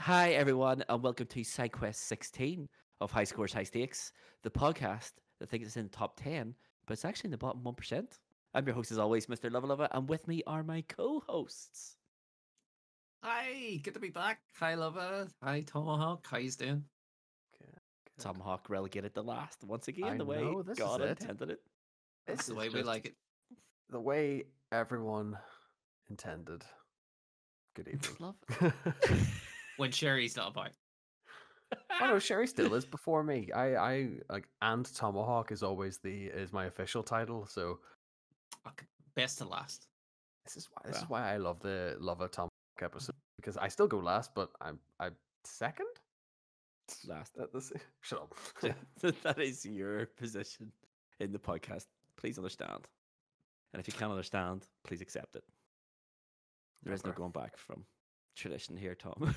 Hi, everyone, and welcome to SideQuest 16 of High Scores, High Stakes, the podcast that thinks it's in the top 10, but it's actually in the bottom 1%. I'm your host, as always, Mr. Luvva Luvva, and with me are my co hosts. Hi, good to be back. Hi, Luvva. Hi, Tomahawk. How you doing? Tomahawk relegated the last once again, I the way know, God it. intended it. That's the way we like it. The way everyone intended. Good evening. Love. When Sherry's not about. oh no, Sherry still is before me. I, I like and Tomahawk is always the is my official title. So Fuck, Best to last. this is why this is why I love the love a Tomahawk episode because I still go last, but I'm I'm second. Last. At this, shut up. that is your position in the podcast. Please understand. And if you can't understand, please accept it. There is no going back from tradition here, Tom.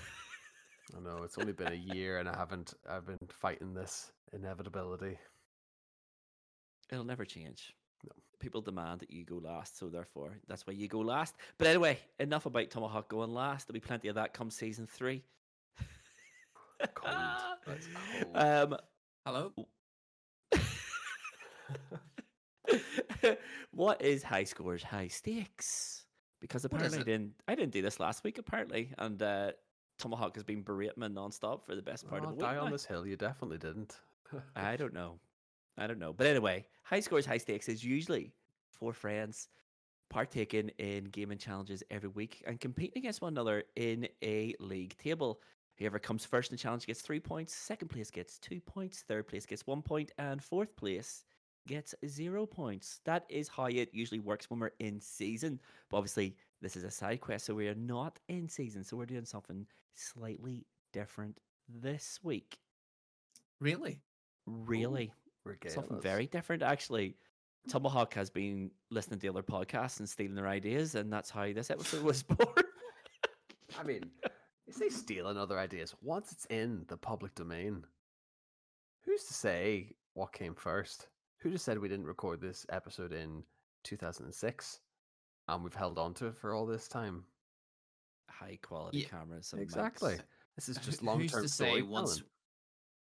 I know it's only been a year and I haven't I've been fighting this inevitability. It'll never change. No. People demand that you go last, so therefore that's why you go last. But anyway, enough about Tomahawk going last. There'll be plenty of that come season three. Cold. That's cold. Um, Hello? what is high scores, high stakes? Because apparently I didn't I didn't do this last week apparently, and uh, Tomahawk has been berating me nonstop for the best part Oh, of the die week. on this hill. You definitely didn't. I don't know. I don't know. But anyway, high scores, high stakes is usually four friends partaking in gaming challenges every week and competing against one another in a league table. Whoever comes first in the challenge gets three points, second place gets two points, third place gets one point, and fourth place gets zero points. That is how it usually works when we're in season. But obviously, this is a side quest, so we are not in season. So we're doing something slightly different this week. Really? Really? Regale Something very different, actually. Tomahawk has been listening to other podcasts and stealing their ideas, and that's how this episode was born. I mean, you say stealing other ideas. Once it's in the public domain, who's to say what came first? Who just said we didn't record this episode in 2006 and we've held on to it for all this time? High quality Yeah, cameras. and Exactly. mics. This is just long Who's term to say once storytelling.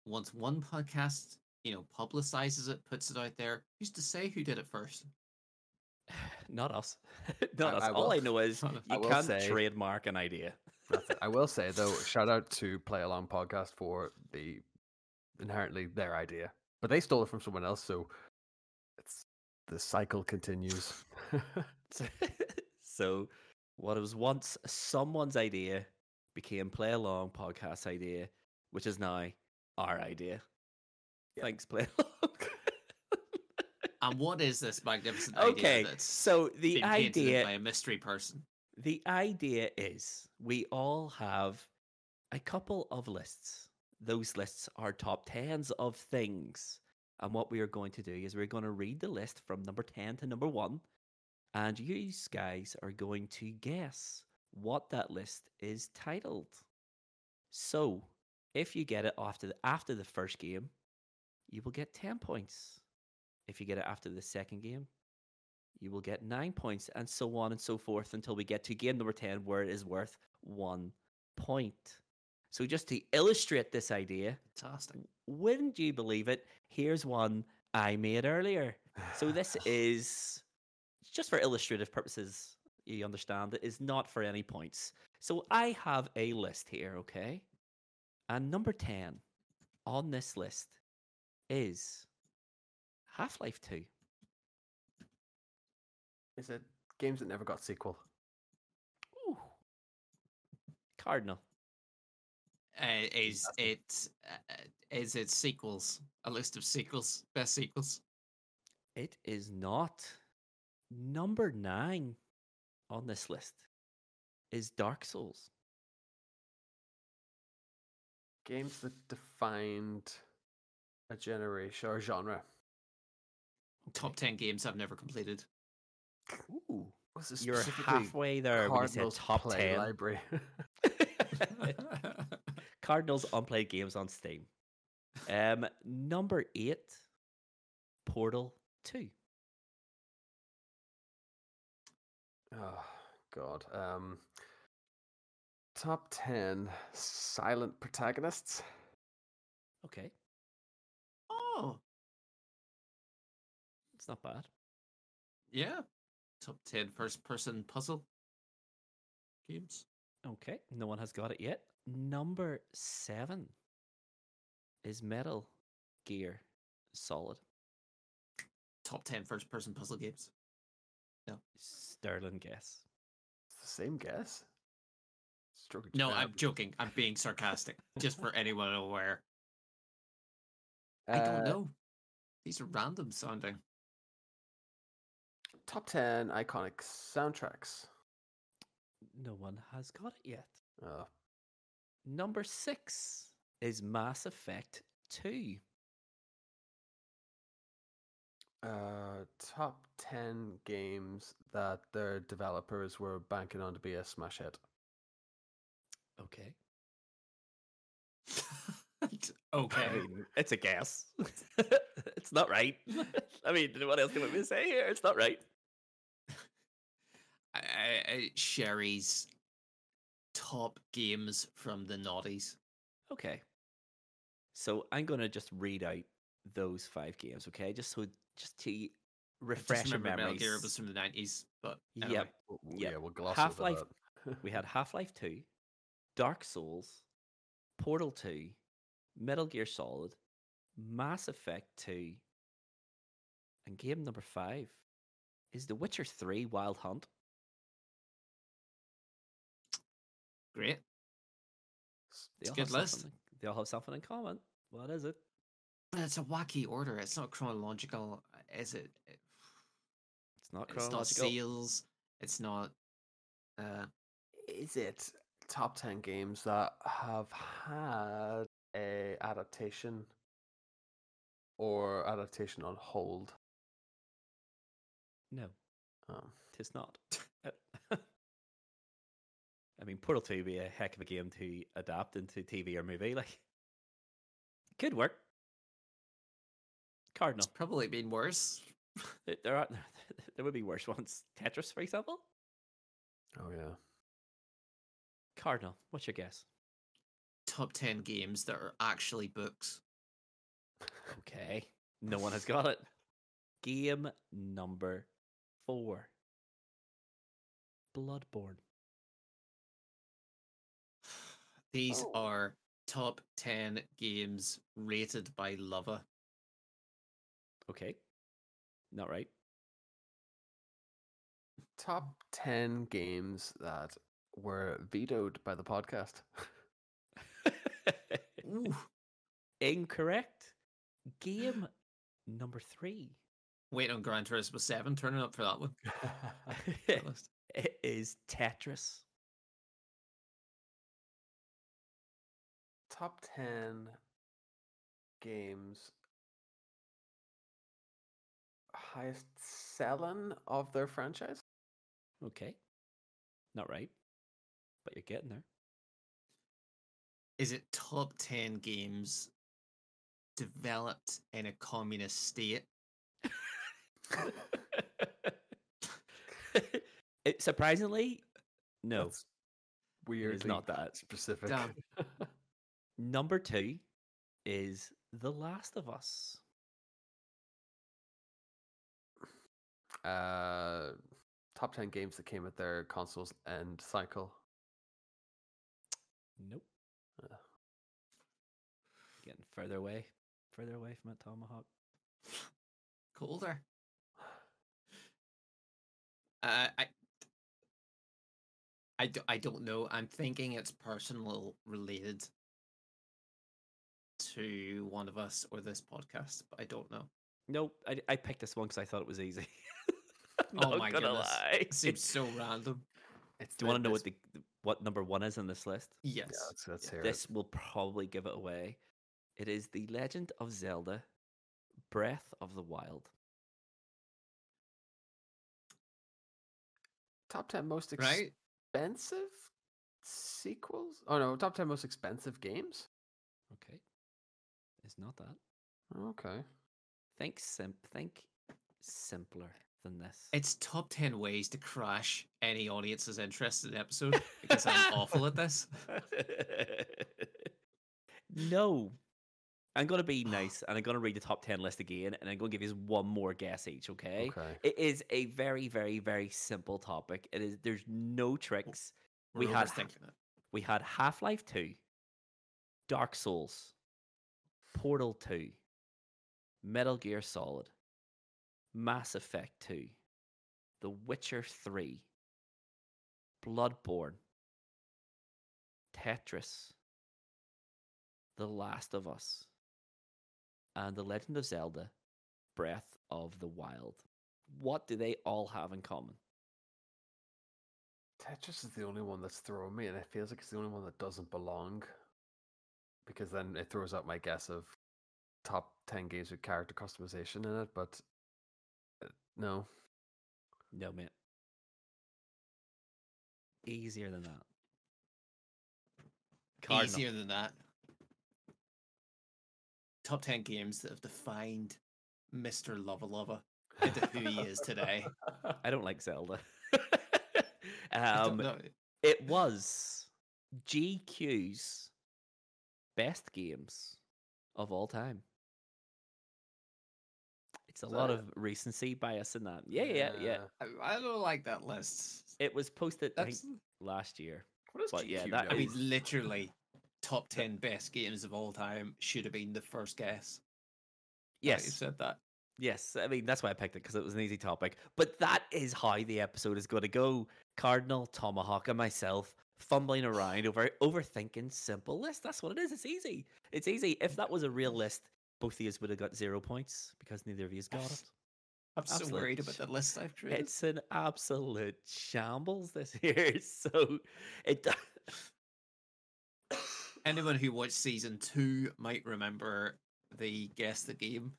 once one podcast, you know, publicizes it, puts it out there, who's to say who did it first? Not us. Not I- us. I All I know is you can't say- trademark an idea. I will say though, shout out to Play Along Podcast for the inherently their idea, but they stole it from someone else, so it's the cycle continues. so, what was once someone's idea became play along podcast idea, which is now our idea. Yeah. Thanks, play along. And what is this magnificent idea okay, that's so the been painted in idea by a mystery person? The idea is we all have a couple of lists. Those lists are top tens of things. And what we are going to do is we're going to read the list from number 10 to number 1. And you guys are going to guess what that list is titled. So, if you get it after the, after the first game, you will get 10 points. If you get it after the second game, you will get nine points, and so on and so forth until we get to game number 10, where it is worth one point. So, just to illustrate this idea, Fantastic. wouldn't you believe it? Here's one I made earlier. So, this is just for illustrative purposes. You understand it is not for any points. So, I have a list here, okay? And number 10 on this list is Half Life 2. Is it games that never got sequel? Ooh. Cardinal. Uh, is Fantastic. it uh, is it sequels? A list of sequels, best sequels. It is not. Number nine on this list is Dark Souls. Games that defined a generation or genre. Top ten games I've never completed. Ooh. Was it You're specifically halfway there when you Cardinals top Play 10. library. Cardinals unplayed games on Steam. Um, number eight, Portal 2. Oh God. Um, top 10 silent protagonists. Okay, Oh, it's not bad. yeah. Top 10 first person puzzle games. Okay, no one has got it yet. Number seven is Metal Gear Solid. Top 10 first person puzzle games. Sterling guess. It's the same guess. Stroke of No, jab. I'm joking. I'm being sarcastic. just for anyone aware. I don't Uh, know. These are random sounding. Top 10 iconic soundtracks. No one has got it yet. Uh, Number six is Mass Effect 2. Uh, top 10 games that their developers were banking on to be a smash hit. Okay. okay. I mean, it's a guess. it's not right. I mean, what else can we say here? It's not right. I, I, I- Sherry's top games from the noughties. Okay. So I'm going to just read out those five games, okay? Just so, just to refresh just your remember Metal memories. Gear was from the nineties, but anyway. Yep. W- w- Yep. Yeah, we'll gloss Half-Life- over that. We had Half Life 2, Dark Souls, Portal 2, Metal Gear Solid, Mass Effect 2, and game number five is The Witcher 3 Wild Hunt. great. They It's all a good list. something- They all have something in common. What is it? But it's a wacky order. It's not chronological, is it? It- It's not It's not seals. It's not. Uh, Is it top 10 games that have had a adaptation or adaptation on hold? No, Um, tis not. Uh, I mean, Portal 2 would be a heck of a game to adapt into TV or movie. Like, could work. Cardinal. it's probably been worse. Th- There are there would be worse ones. Tetris, for example. oh, yeah. Cardinal. What's your guess? Top ten games that are actually books. Okay. No one has got it. Game number four. Bloodborne. These Oh. are top ten games rated by Luvva. Okay. Not right. Top 10 games that were vetoed by the podcast. Incorrect. Game number three. Wait on Gran Turismo Seven. Turning up for that one. That it is Tetris. Top 10 games highest selling of their franchise? Okay. Not right. But you're getting there. Is it top ten games developed in a communist state? it, surprisingly, no. That's weirdly not that. specific. Damn. Number two is The Last of Us. Uh, top 10 games that came at their consoles end cycle. Nope. Uh. Getting further away, further away from it, Tomahawk. Colder. Uh, I. I, do, I don't know. I'm thinking it's personal related to one of us or this podcast, but I don't know. Nope. I, I picked this one because I thought it was easy. Oh my gonna goodness. lie. It seems so random. It's Do you want to know what the what number one is on this list? Yes. Yeah, let's, let's hear This will probably give it away. It is The Legend of Zelda Breath of the Wild. Top 10 most Right? expensive sequels? Oh no, top 10 most expensive games? Okay. It's not that. Okay. Think sim think simpler. Than this. It's top 10 ways to crash any audience's interest in the episode because I'm awful at this. no. I'm going to be nice and I'm going to read the top 10 list again and I'm going to give you one more guess each, okay? Okay. It is a very, very, very simple topic. It is there's no tricks. We're We had- it. We had Half Life 2, Dark Souls, Portal 2, Metal Gear Solid, Mass Effect 2, The Witcher 3, Bloodborne, Tetris, The Last of Us, and The Legend of Zelda Breath of the Wild. What do they all have in common? Tetris is the only one that's throwing me, and it feels like it's the only one that doesn't belong. Because then it throws out my guess of top 10 games with character customization in it, but no. No, mate. Easier than that. Cardinal. Easier than that. Top 10 games that have defined Mr. Luvva Luvva into who he is today. I don't like Zelda. Um, it was GQ's best games of all time. It's a lot of recency bias in that. Yeah, yeah, yeah. I, I don't like that list. It was posted I think, last year. What is But yeah, GQ that now? I mean, is- literally, top 10 best games of all time should have been the first guess. now that Yes, You said that. Yes, I mean that's why I picked it because it was an easy topic. But that is how the episode is going to go. Cardinal, Tomahawk, and myself fumbling around over overthinking simple list. That's what it is. It's easy. It's easy. If that was a real list, both of you would have got zero points because neither of you got it. I'm so worried about the list I've created. It's an absolute shambles this year. So it. Anyone who watched season two might remember the guess the game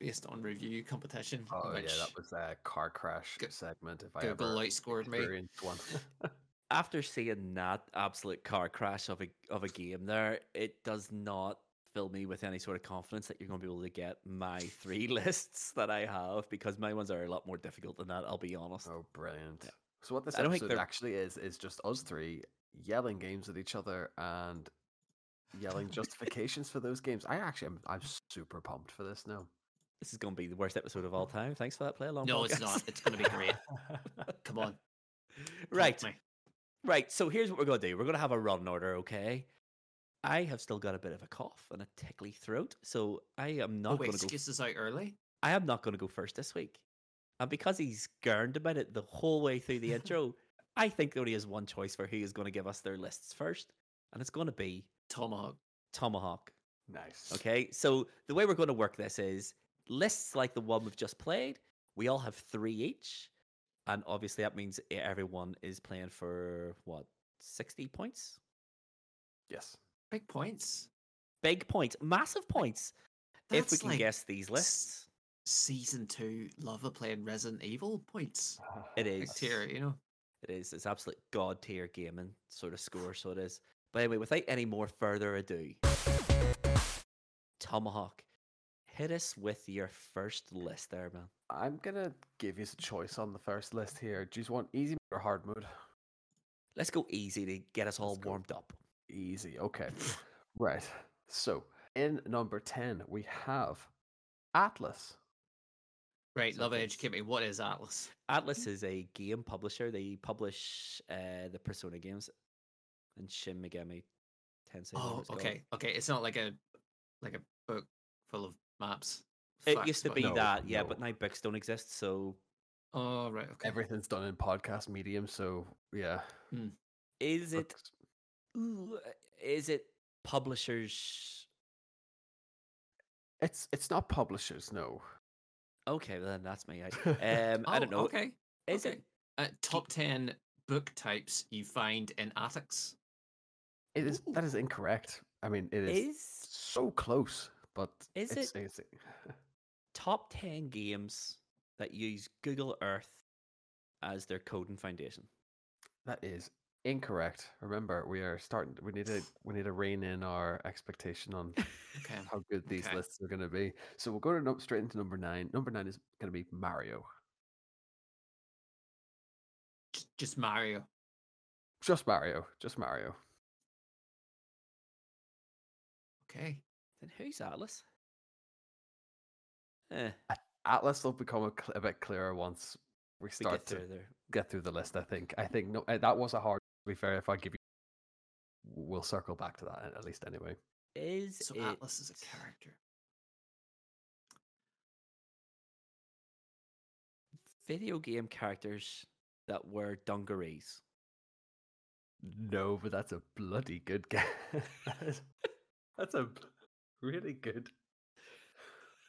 based on review competition. in Oh, yeah, that was a car crash Go- segment. If I Google ever outscored me. experienced one. after seeing that absolute car crash of a of a game there, it does not fill me with any sort of confidence that you're going to be able to get my three lists that I have because my ones are a lot more difficult than that. I'll be honest. oh, brilliant. So what this I don't think episode actually is is just us three yelling games at each other and yelling justifications for those games. I actually am I'm super pumped for this now. This is going to be the worst episode of all time. Thanks for that play along. No, it's not. It's going to be great. Come on. right, right. So here's what we're going to do. We're going to have a run order, okay? I have still got a bit of a cough and a tickly throat, so I am not Oh, going to go excuses out early? I am not going to go first this week. And because he's gurned about it the whole way through the intro, I think there only is one choice for who is going to give us their lists first, and it's going to be Tomahawk. Tomahawk. Nice. Okay, so the way we're going to work this is lists like the one we've just played. We all have three each, and obviously that means everyone is playing for what sixty points. Yes. Big points. Big points, massive points. if we can like guess these s- lists, Season two, Luvva playing Resident Evil points. It is. Big tier, you know. It is. It's absolute god tier gaming sort of score. So it is. But anyway, without any more further ado, Tomahawk, hit us with your first list there, man. I'm gonna give you a choice on the first list here. Do you just want easy or hard mode? Let's go easy to get us all Let's go. warmed up. Easy. Okay. right. So in number ten we have Atlas. Right, So Luvva it's- Educate me. What is Atlas? Atlus is a game publisher. They publish uh, the Persona games and Shin Megami Tensei. whatever Oh, it's called. okay. Okay. It's not like a like a book full of maps. It facts used to be No, that, yeah, but now books don't exist. So Oh, right. Okay. Everything's done in podcast medium, so yeah. is it? books- Ooh, is it publishers? It's it's not publishers, no. Okay, well, then that's me. out. Um, I don't Oh, know. Okay. Is okay. it? Uh, top 10 book types you find in attics. It is that Ooh. is incorrect. I mean, it is Is so close, but Is it's, it- it's- top 10 games that use Google Earth as their coding foundation. that is incorrect. Remember, we are starting. We need to we need to rein in our expectation on Okay. how good these Okay. lists are going to be. So we'll go to num- straight into number nine. Number nine is going to be Mario. Just Mario. Just Mario. Just Mario. Okay. Then who's Atlas? Eh, Atlas will become a, a bit clearer once we we start get to through get through the list. I think. I think no, uh, that was a hard. To be fair, if I give you, we'll circle back to that at least anyway. Is So it Atlas is a character. video game characters that wear dungarees? No, but that's a bloody good guess. that's a really good.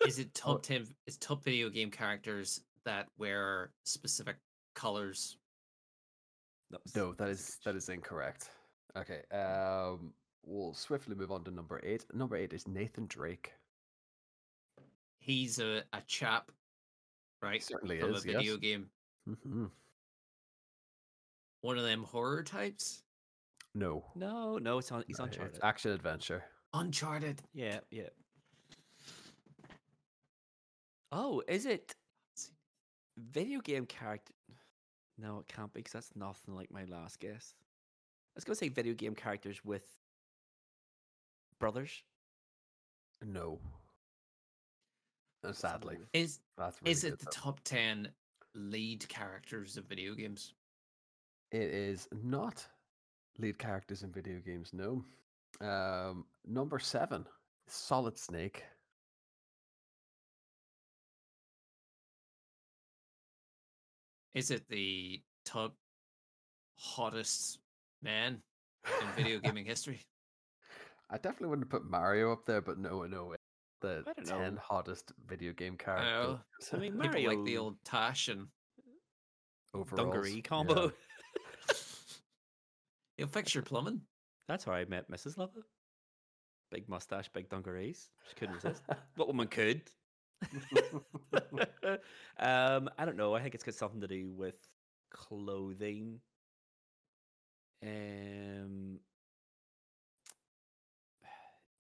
Is it top ten? Is top video game characters that wear specific colors? No, that is that is incorrect. Okay, um, we'll swiftly move on to number eight. Number eight is Nathan Drake. He's a, a chap, right? certainly from is, a video yes. game. hmm One of them horror types. No, No, no, it's on. He's no, Uncharted. It's action adventure. Uncharted. Yeah, yeah. Oh, is it video game character? No, it can't be because that's nothing like my last guess. I was gonna say video game characters with brothers. No. Uh, Sadly, Is that's really is it the though. top ten lead characters of video games? It is not lead characters in video games. No. Um, number seven, Solid Snake. Is it the top hottest man in video gaming history? I definitely wouldn't put Mario up there, but no, no, it's the ten know. hottest video game I characters. know. I mean, People like the old Tash and uh, overalls. Dungaree yeah. combo. You'll fix your plumbing. That's how I met Mrs. Luvva. Big mustache, big dungarees. She couldn't resist. what woman could? um, I don't know. I think it's got something to do with clothing. Um,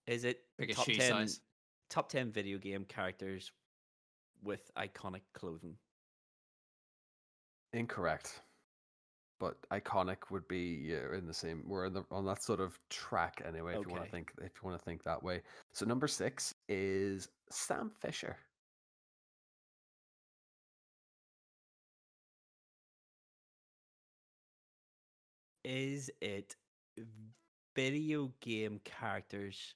is it Like a top shoe ten? size. Top ten video game characters with iconic clothing. Incorrect. But iconic would be yeah, in the same. We're in the, on that sort of track anyway. If you want Okay. to think, if you want to think that way. So number six is Sam Fisher. Is it video game characters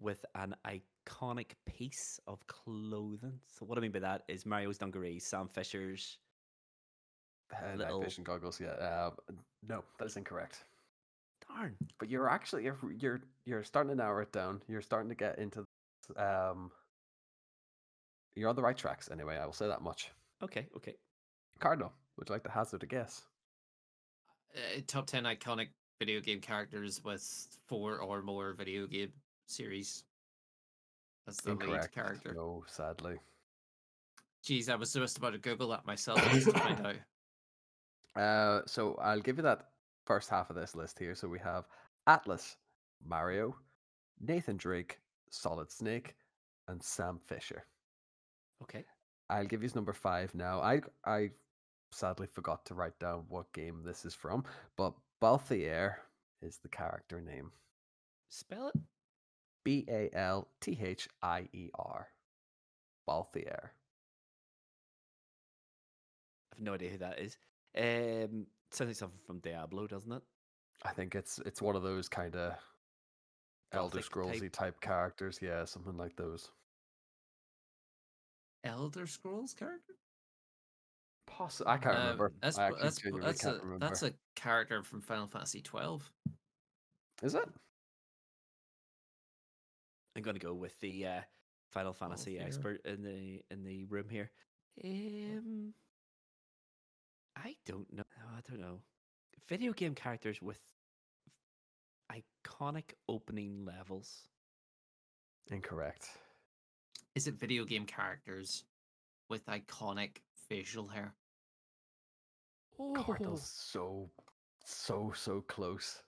with an iconic piece of clothing? So what I mean by that is Mario's dungarees, Sam Fisher's. Uh, Little- Night vision goggles. Yeah. Uh, no, that is incorrect. Darn. But you're actually you're you're you're starting to narrow it down. You're starting to get into um. You're on the right tracks anyway. I will say that much. Okay, okay. Cardinal, would you like to hazard a guess? Uh, top 10 iconic video game characters with four or more video game series. That's the lead character. No, sadly. Jeez, I was just about to Google that myself just to find out. Uh, so I'll give you that first half of this list here. So we have Atlas, Mario, Nathan Drake, Solid Snake, and Sam Fisher. Okay. I'll give you number five now. I I sadly forgot to write down what game this is from, but Balthier is the character name. Spell it. B A L T H I E R. Balthier. I have no idea who that is. Um, sounds like something from Diablo, doesn't it? I think it's it's one of those kind of Elder Gothic Scrollsy type. type characters. Yeah, something like those. Elder Scrolls character? Poss- I can't Um, remember. That's, I actually that's, genuinely that's, can't a, remember. that's a character from Final Fantasy 12. Is it? I'm gonna go with the uh, Final Fantasy fair. expert in the in the room here. Um, I don't know. no, I don't know. Video game characters with iconic opening levels. Incorrect. Is it video game characters with iconic facial hair? Oh, Cardinal's so so so close,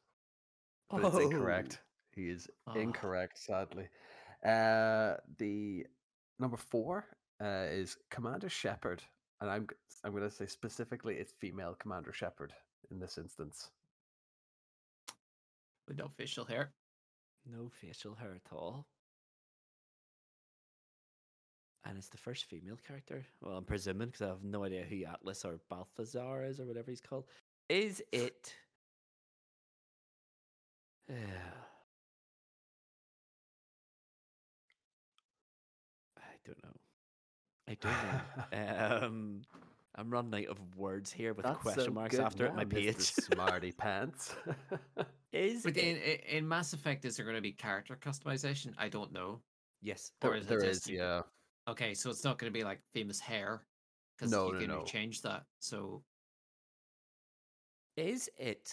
but it's Oh. incorrect. He is Ah. incorrect, sadly. Uh, the number four uh, is Commander Shepard, and I'm I'm going to say specifically it's female Commander Shepard in this instance. With no facial hair. No facial hair at all. And it's the first female character. Well, I'm presuming because I have no idea who Atlas or Balthazar is or whatever he's called. Is it? I don't know. I don't know. um, I'm running out of words here with That's question marks good after it. My now, Mr. page Smarty pants. is But it? in, in in Mass Effect, is there going to be character customization? I don't know. yes. Or there is it there just is, you- yeah. Okay, so it's not going to be like famous hair because No, you no, can no. change that. So Is it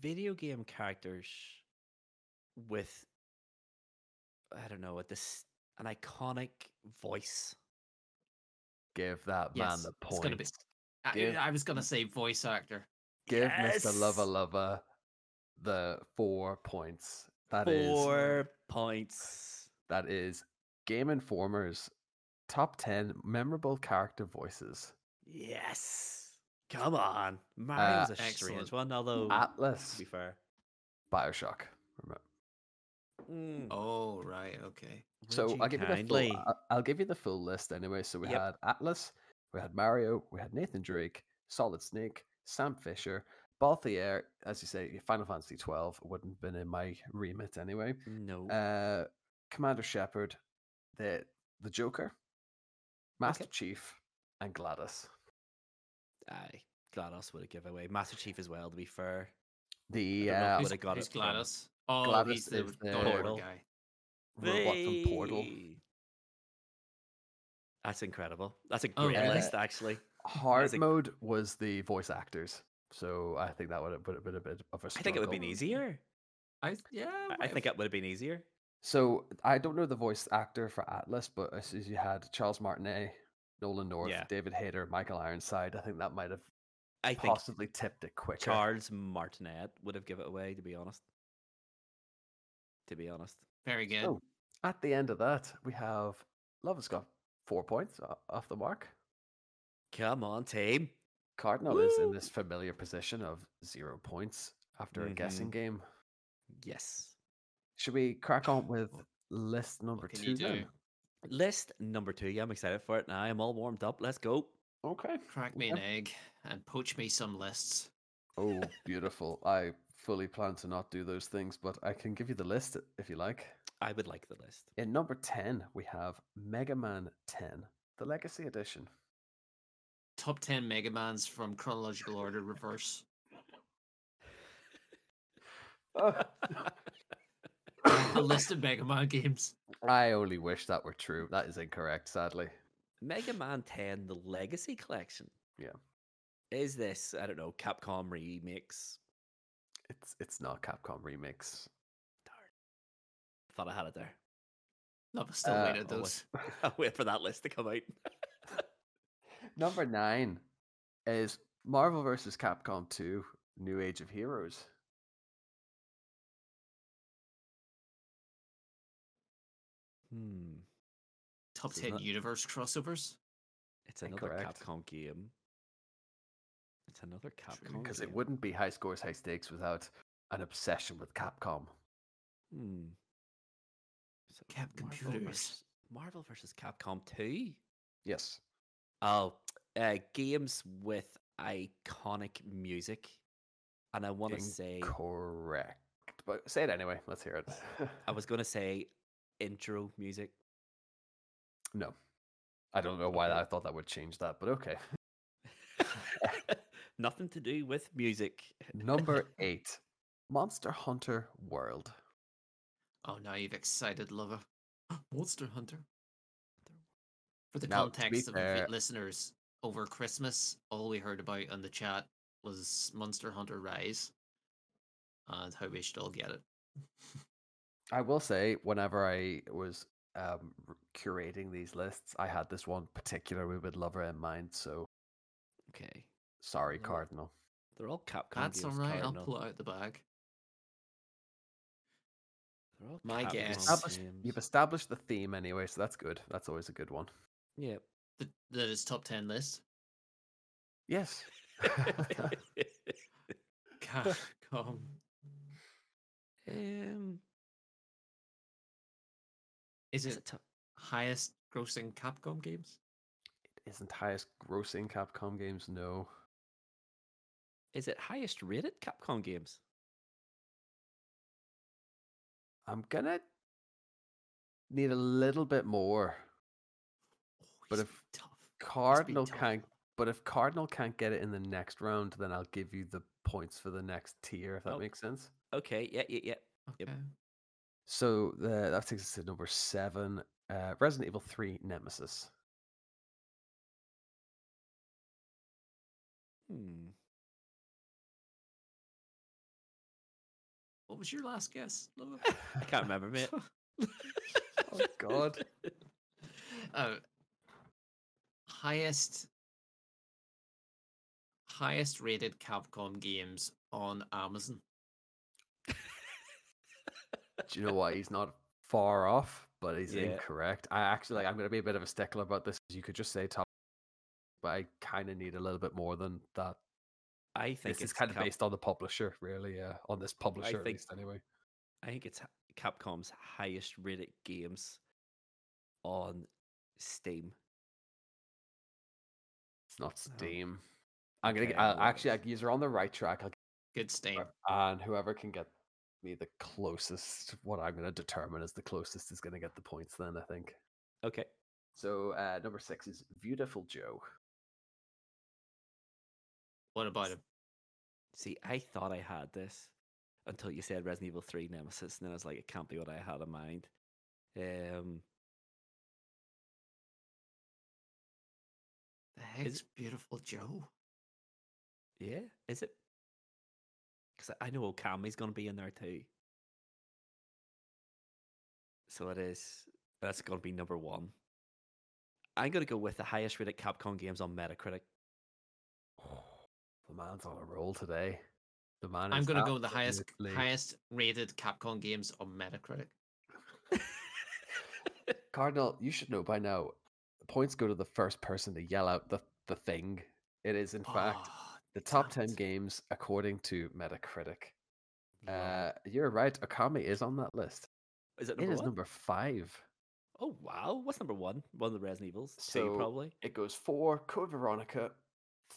video game characters with I don't know, with this an iconic voice? Give that man Yes, the it's gonna be- points. I, I was going to say voice actor. Give Mr. Luvva Luvva the four points. That is Four points. that is Game Informer's top ten memorable character voices. Yes. Come on. Mario's a strange excellent. one, although Atlas, to be fair. Bioshock. Remember. Mm, Oh, right. Okay. would So I'll give you the full. I'll, I'll give you the full list anyway. So we Yep. had Atlas, we had Mario, we had Nathan Drake, Solid Snake, Sam Fisher, Balthier. As you say, Final Fantasy twelve wouldn't have been in my remit anyway. No. Uh, Commander Shepard, the the Joker, Master Chief, and GLaDOS. Aye. GLaDOS would have given away. Master Chief as well, to be fair. The I don't know if uh, Who's, would've got who's it from- GLaDOS? Oh, GLaDOS he's the is the- God Portal. guy. robot from Portal. That's incredible. That's a Oh, great really? list, actually. Hard a- mode was the voice actors, so I think that would have been a bit of a I struggle. think it would have been easier. I yeah. I- I think it would have been easier. So I don't know the voice actor for Atlas, but as as you had Charles Martinet, Nolan North, Yeah. David Hayter, Michael Ironside, I think that might have I think possibly tipped it quicker. Charles Martinet would have given it away, to be honest. To be honest. very good. Oh. At the end of that, we have Love has got four points off the mark. Come on, team. Cardinal is in this familiar position of zero points after a guessing Mhm. game. Yes. Should we crack on with list number can two you do? then? List number two. Yeah, I'm excited for it now. I'm all warmed up. Let's go. Okay. Crack me an egg and poach me some lists. Oh, beautiful. I fully plan to not do those things, but I can give you the list if you like. I would like the list. In number 10, we have Mega Man 10, the Legacy Edition. Top ten Mega Mans from chronological order reverse. A list of Mega Man games. I only wish that were true. That is incorrect, sadly. Mega Man 10, the Legacy Collection. Yeah. Is this, I don't know, Capcom remix? It's it's not Capcom remix. Darn. Thought I had it there. No, but still Uh, waited those. I'll wait for that list to come out. Number 9 is Marvel vs. Capcom 2, New Age of Heroes. Hmm. Top Isn't ten that- universe crossovers. It's another Incorrect. Capcom game. It's another Capcom Because it wouldn't be high scores, high stakes without an obsession with Capcom. Hmm. So Cap Marvel computers. versus- Marvel versus Capcom 2? Yes. Oh, uh, games with iconic music. And I want to say, Correct. But say it anyway. Let's hear it. I was going to say intro music. no. I don't know why. I thought that would change that, but okay. Nothing to do with music. Number eight Monster Hunter World. Oh, now you've excited Luvva. Monster Hunter. For the Now, context of fair- listeners, over Christmas, all we heard about on the chat was Monster Hunter Rise and how we should all get it. I will say, whenever I was um, curating these lists, I had this one particularly with Luvva in mind. So Okay. sorry, Cardinal. They're all Capcom That's all right. I'll pull it out the bag. They're all My Capcom guess. Established, you've established the theme anyway, so that's good. That's always a good one. Yeah. Th- That is top 10 list. Yes. Capcom. Um, Is it it t- highest grossing Capcom games? Isn't highest grossing Capcom games? No. is it highest rated Capcom games? I'm gonna need a little bit more. Oh, But if. Cardinal can't, but if Cardinal can't get it in the next round, then I'll give you the points for the next tier. If that Oh. makes sense. Okay, yeah, yeah, yeah. Yep. So the, that takes us to number seven. Uh, Resident Evil Three Nemesis. Hmm. What was your last guess? I can't remember, mate. oh God. uh, highest highest rated Capcom games on Amazon. Do you know what? He's not far off, but he's Yeah. incorrect. I actually like. I'm going to be a bit of a stickler about this. You could just say top, but I kind of need a little bit more than that. I think This it's is kind of Cap- based on the publisher, really. Yeah, on this publisher at think- least, anyway. I think it's Capcom's highest rated games on Steam. It's not Oh, Steam. I'm gonna okay, uh, get. I I'll, know what it actually, like, you're on the right track. I'll Good Steam. and whoever can get me the closest, what I'm gonna determine as the closest, is gonna get the points. Then I think. Okay. So uh, number six is Beautiful Joe. What about him? See, I thought I had this until you said Resident Evil 3 Nemesis, and then I was like, it can't be what I had in mind. Um, The heck's it- beautiful Joe? yeah, is it? Because I know Okami's going to be in there too. So it is. That's going to be number one. I'm going to go with the highest rated Capcom games on Metacritic. The man's on a roll today. The man. I'm gonna go with the highest highest rated Capcom games on Metacritic. Cardinal, you should know by now. The points go to the first person to yell out the the thing. It is in fact Oh, the top damn ten it. games according to Metacritic. Uh, you're right. Okami is on that list. is it It number is one? number five. Oh wow! What's number one? One of the Resident Evils. Two So- probably. It goes four Code Veronica,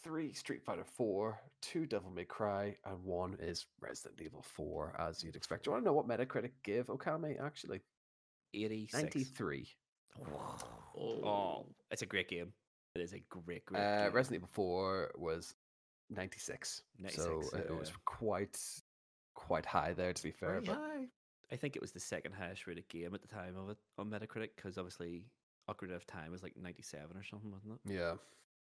three Street Fighter Four, two Devil May Cry, and one is Resident Evil Four, as you'd expect. Do you want to know what Metacritic gave Okami? Actually, Eighty ninety three. Oh, it's a great game. It is a great, great Uh, game. Resident Evil Four was ninety six. So 96, uh, it was quite quite high there. To be fair, Very high. I think it was the second highest rated game at the time of it on Metacritic because obviously Ocarina of Time was like 97 or something, wasn't it? yeah,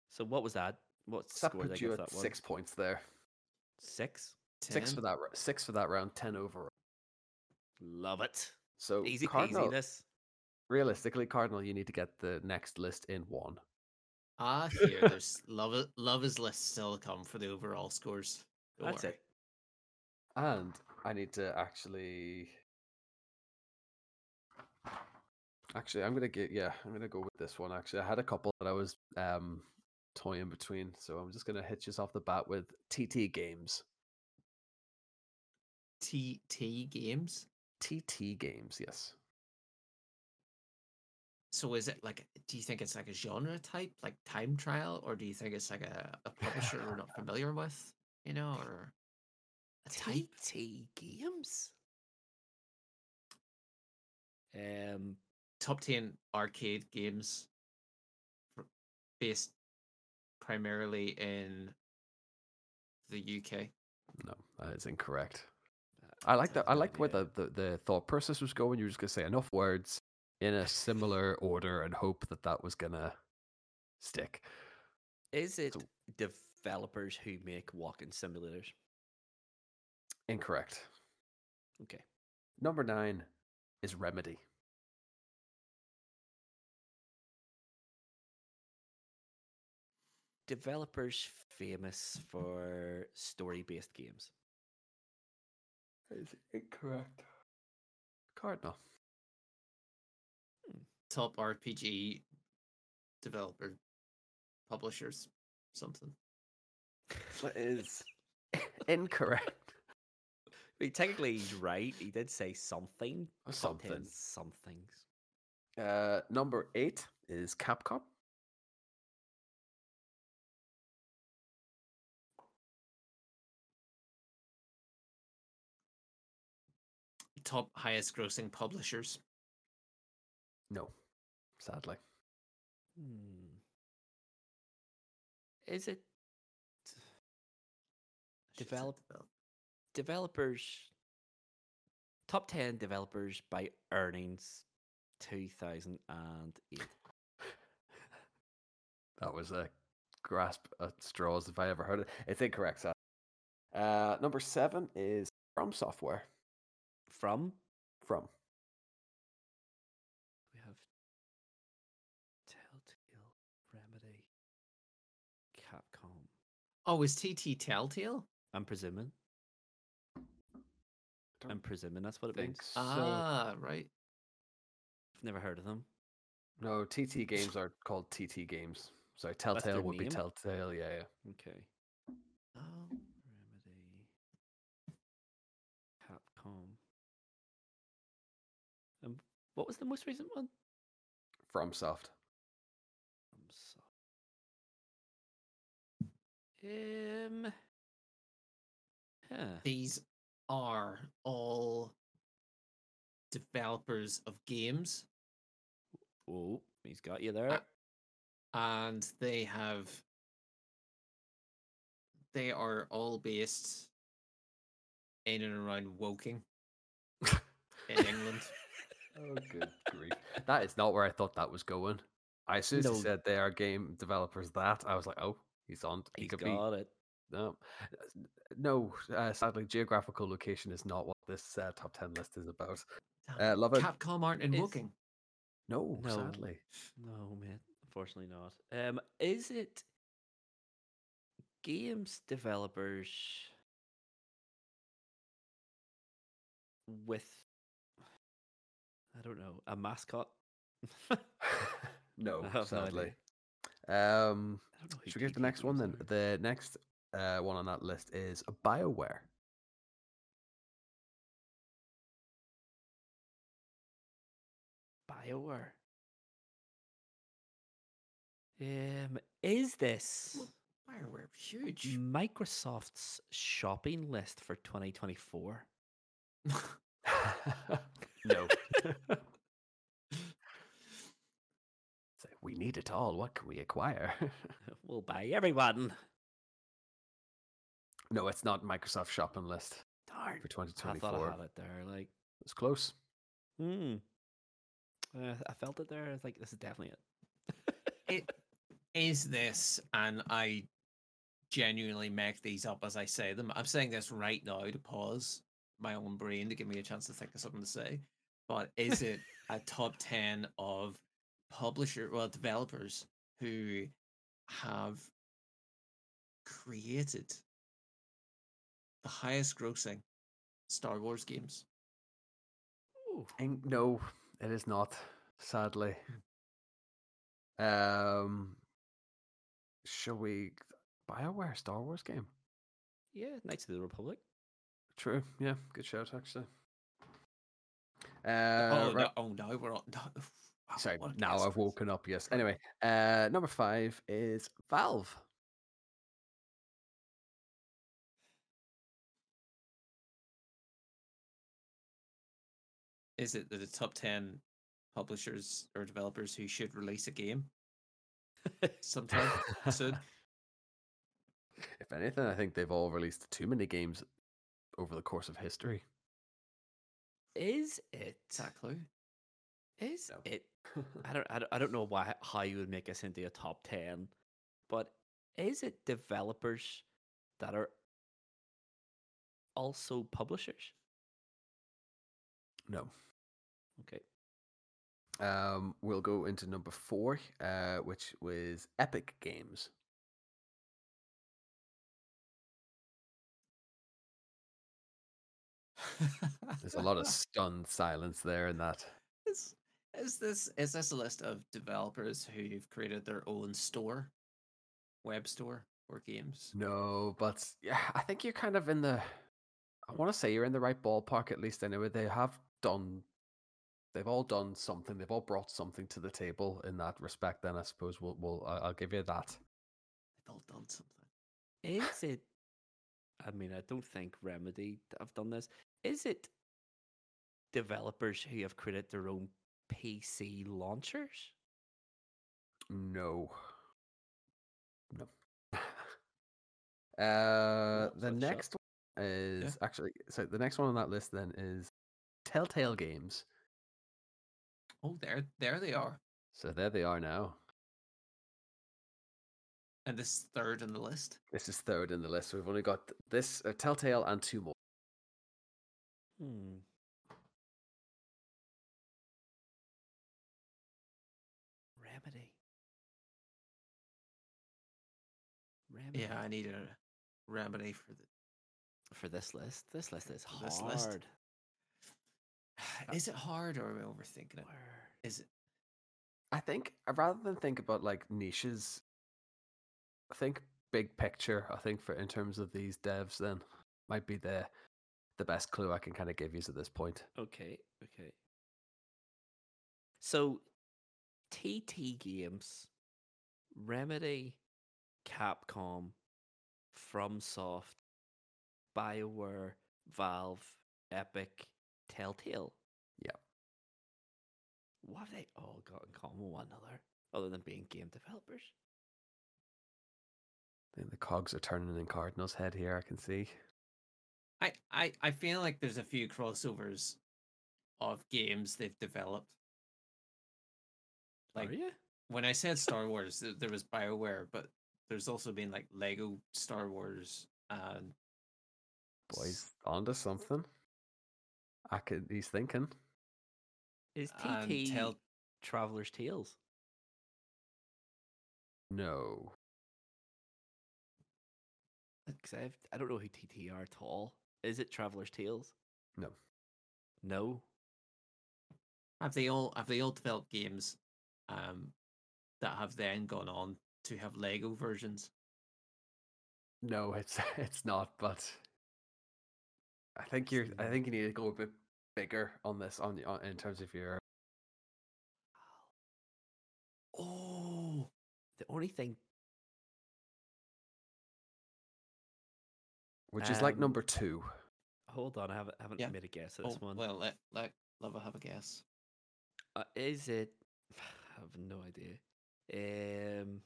So what was that? What so score did I you give at that one? six points there. Six? Six for that. Six for that round. Ten overall. Love it. So Easy Cardinal, peasiness. realistically, Cardinal, you need to get the next list in one. Ah, here, there's love. Love is less still come for the overall scores. Don't That's worry. it. And I need to actually. Actually, I'm gonna get yeah, I'm gonna go with this one. Actually, I had a couple that I was um toying between, so I'm just gonna hit you off the bat with TT Games. TT games. TT Games, yes. So is it like? Do you think it's like a genre type, like time trial, or do you think it's like a, a publisher we're not familiar with? You know, or a type? TT Games. Um, top 10 arcade games based primarily in the UK. No, that is incorrect. I like that. I no liked where the, the, the thought process was going. You were just gonna say enough words in a similar order and hope that that was gonna stick. Is it So- developers who make walking simulators? Incorrect. Okay. Number nine is Remedy. Developers famous for story-based games. Is incorrect. Cardinal. Top RPG developer, publishers, something. That is incorrect. I mean, technically, he's right. He did say something. Or Top 10 something. somethings. Uh, number eight is Capcom. Top highest grossing publishers. No, sadly. Hmm. Is it I should say Develop- develop- developers? Top 10 developers by earnings 2008. That was a grasp at straws if I ever heard it. It's incorrect, sadly. Uh, number seven is From Software. From? From. We have Telltale, Remedy, Capcom. Oh, is TT Telltale? I'm presuming. I'm presuming that's what it think means. so. Ah, right. I've never heard of them. No, TT games are called TT games. Sorry, Telltale would be? Telltale. Yeah, yeah. Okay. Oh. Remedy. Capcom. Um, what was the most recent one? From Um. Huh. These are all developers of games, Oh, he's got you there. and they have. They are all based in and around Woking in England. Oh, good grief. That is not where I thought that was going. I as soon as No. he said they are game developers that, I was like, oh, he's on. He He's could be. got it. No, no. Uh, sadly, geographical location is not what this uh, top ten list is about. Uh, love it. Capcom aren't in Woking. No, No. sadly. No, man. Unfortunately not. Um, is it games developers with I don't know a mascot? No sadly. um, don't know. should we get the next one then? The next uh, one on that list is Bioware. Bioware. Um, is this Bioware, huge. Microsoft's shopping list for 2024? no. Say, we need it all. What can we acquire? We'll buy everyone. no, it's not Microsoft shopping list Darn. for I thought 2024. I had it there. Like, It's close. hmm. Uh, I felt it there. I was like, this is definitely it. it is this, and I genuinely make these up as I say them. I'm saying this right now to pause my own brain to give me a chance to think of something to say. But is it a top 10 of publisher, well, developers who have created the highest grossing Star Wars games? Ooh. And no, it is not. Sadly. Um, shall we? Bioware Star Wars game. Yeah, Knights of the Republic. True. Yeah, good shout actually. Uh, oh, right- no, oh, no, we're on. No, Sorry, now. I've woken up. Yes. Anyway, uh, number five is Valve. is it the top 10 publishers or developers who should release a game sometime soon? If anything, I think they've all released too many games over the course of history. Is it? Clue? Is No. it? I don't, I don't. I don't know why how you would make us into a top ten, but is it developers that are also publishers? no. Okay. Um, we'll go into number four, uh, which was Epic Games. There's a lot of stunned silence there in that. is, is this is this a list of developers who've created their own store, web store? or games. No, but yeah, I think you're kind of in the. I want to say you're in the right ballpark at least. Anyway, they have done. They've all done something. They've all brought something to the table in that respect. Then I suppose we'll. we'll I'll give you that. They've all done something. Is it? I mean, I don't think Remedy have done this. Is it developers who have created their own PC launchers? No. No. uh, the that shot? next one is actually so. The next one on that list then is Telltale Games. Oh, there, there they are. So there they are now. And this is third in the list. This is third in the list. We've only got this uh, Telltale and two more. Hmm. Yeah, I need a remedy for the. For this list, this list is For this hard. list? Is it hard or am I overthinking it? Where- Is it? I think uh, rather than think about like niches, I think big picture. I think for in terms of these devs, then might be the the best clue I can kind of give you at this point. Okay, okay. So, TT Games, Remedy, Capcom, FromSoft, BioWare, Valve, Epic, Telltale. Yeah. What have they all got in common with one another, other than being game developers? I think the cogs are turning in Cardinal's head here. I can see. I, I, I feel like there's a few crossovers of games they've developed. Like Are you? when I said Star Wars, there was BioWare, but there's also been like Lego Star Wars uh, and Boys, onto something. I could. He's thinking. Is and TT Tell Traveler's Tales? No. Uh, because I've, I don't know who TT are at all. Is it Traveler's Tales? No. No. have they all have they all developed games um that have then gone on to have Lego versions? No, it's it's not. But I think you're. I think you need to go a bit bigger on this on, on in terms of your. Oh, the only thing. Which is like Um, number two. Hold on, I haven't, haven't Yeah. made a guess at Oh, this one. well, let let Luvva have a guess. Uh, is it? I have no idea. Um,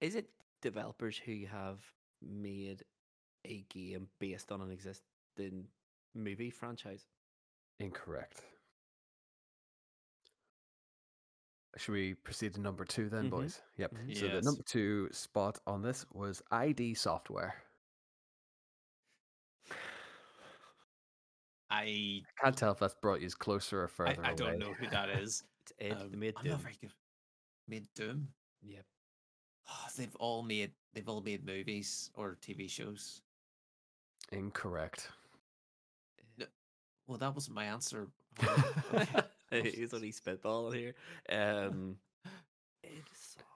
is it developers who have made a game based on an existing movie franchise? Incorrect. Should we proceed to number two then, Mhm. boys? Yep. Mhm. So the number two spot on this was ID Software. I I can't tell if that's brought you closer or further I away. don't know who that is. It's Ed. Um, they made I'm not very good. Made Doom. Yep. Oh, they've all made they've all made movies or TV shows. Incorrect. No, Well, that wasn't my answer. He's only spitballing here. Um, id Software.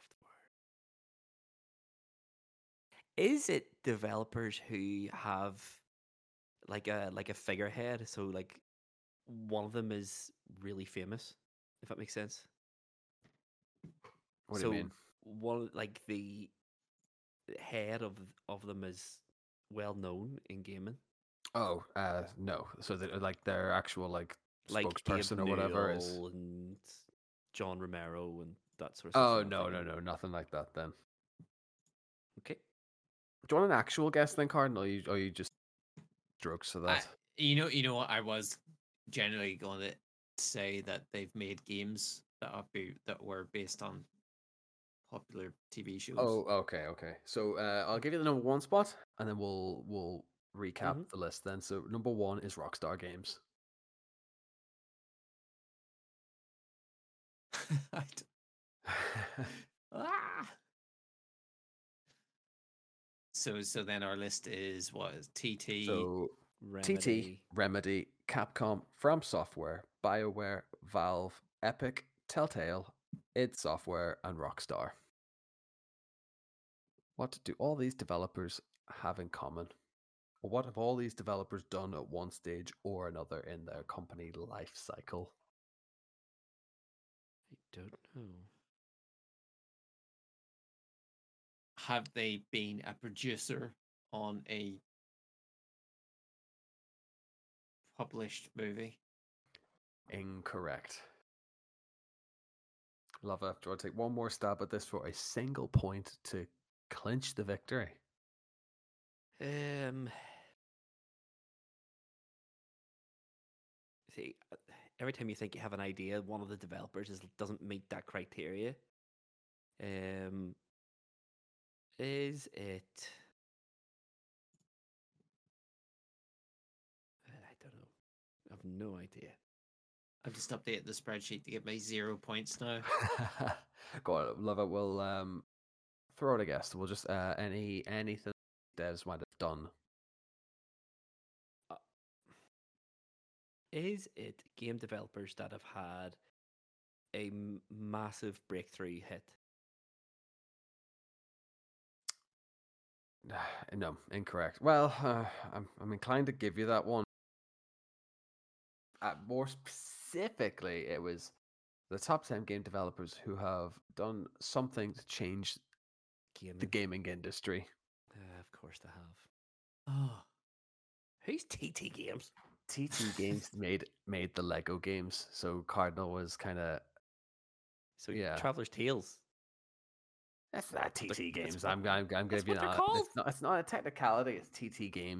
Is it developers who have like a like a figurehead? So like one of them is really famous, if that makes sense. What so do you mean? One like the head of of them is well known in gaming. Oh, uh, no. So that like their actual like Like spokesperson Gabe or whatever is. And John Romero and that sort of stuff. Oh stuff. no no no nothing like that then. Okay. Do you want an actual guess then, Cardinal? Or you, or you just strokes for I, that? you know, you know what? I was generally going to say that they've made games that are be, that were based on popular TV shows. Oh, okay, okay. So uh, I'll give you the number one spot, and then we'll we'll recap Mhm. the list. Then, so number one is Rockstar Games. Ah! So, so then our list is what is TT? so TT, Remedy. Remedy, Capcom, From Software, BioWare, Valve, Epic, Telltale, id Software, and Rockstar. What do all these developers have in common? Or what have all these developers done at one stage or another in their company life cycle? I don't know. Have they been a producer on a published movie? Incorrect. You want to take one more stab at this for a single point to clinch the victory? Um. See, every time you think you have an idea, one of the developers is, doesn't meet that criteria. Um. Is it? I don't know. I have no idea. I've just updated the spreadsheet to get my zero points now. Go on, it. We'll um, throw out a guess. We'll just uh, any anything Des might have done. Is it game developers that have had a m- massive breakthrough hit? no, incorrect. Well, uh, I'm I'm inclined to give you that one. Uh, more specifically, it was the top ten game developers who have done something to change Gaming. the gaming industry. Uh, of course they have. Oh, Who's TT Games? TT Games made made the Lego games, so Cardinal was kind of So Yeah. Traveler's Tales. that's not TT But that's Games. I'm I'm, I'm that's giving you what they're that. called. It's not, it's not a technicality. It's TT Game.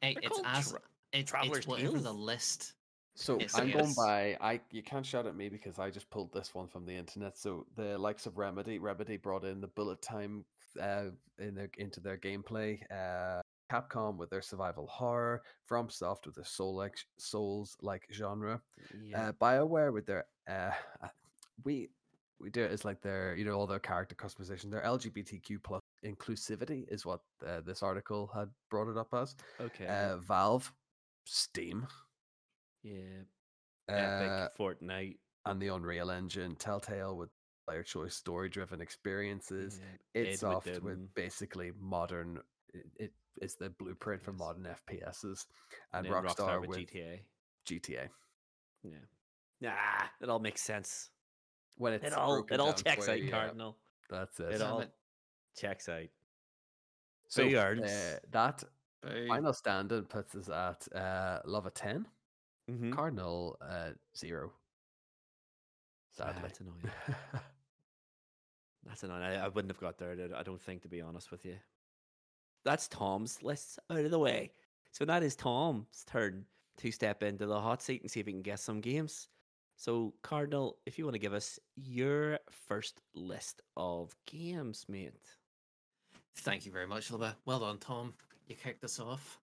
hey, They're it's called as Tra- it's, Traveler's it's whatever the list. So Yes, I'm going by I you can't shout at me because I just pulled this one from the internet. So the likes of Remedy, Remedy brought in the bullet time uh, in their into their gameplay. Uh, Capcom with their survival horror, FromSoft with their soul like souls like genre, Yeah. uh, Bioware with their uh, uh, we we do it as like their you know all their character customization, their LGBTQ plus inclusivity is what uh, this article had brought it up as. okay. Uh, Valve, Steam, yeah. uh, Epic, Fortnite. and the Unreal Engine, Telltale with player choice story driven experiences, yeah, id id with with, basically modern. It, it is the blueprint for modern FPSs, and, then Rockstar, with with GTA. GTA. Yeah. Nah, it all makes sense. When it's It all broken it all checks for out, yeah, Cardinal. That's it. It Damn all it. checks out. so Boo uh, that Boo. final standing puts us at uh, Love a ten, Mm-hmm. Cardinal uh, zero. Sadly, that's annoying. That's annoying. I, I wouldn't have got there. I don't think, to be honest with you. That's Tom's list out of the way. So that is Tom's turn to step into the hot seat and see if he can guess some games. So, Cardinal, if you want to give us your first list of games, mate. Thank you very much, Luvva. Well done, Tom. You kicked us off.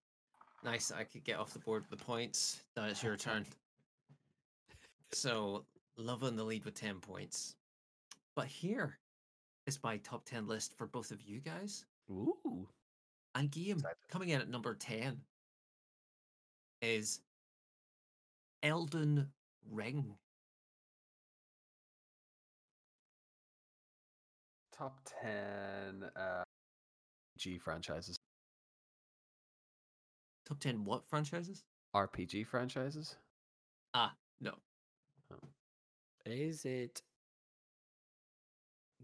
Nice. I could get off the board with the points. Now it's your turn. So, Luvva in the lead with 10 points. But here is my top 10 list for both of you guys. Ooh. And game coming in at number 10 is Elden Ring. Top ten uh, G franchises, Top 10 what franchises? RPG franchises. Ah, no. Is it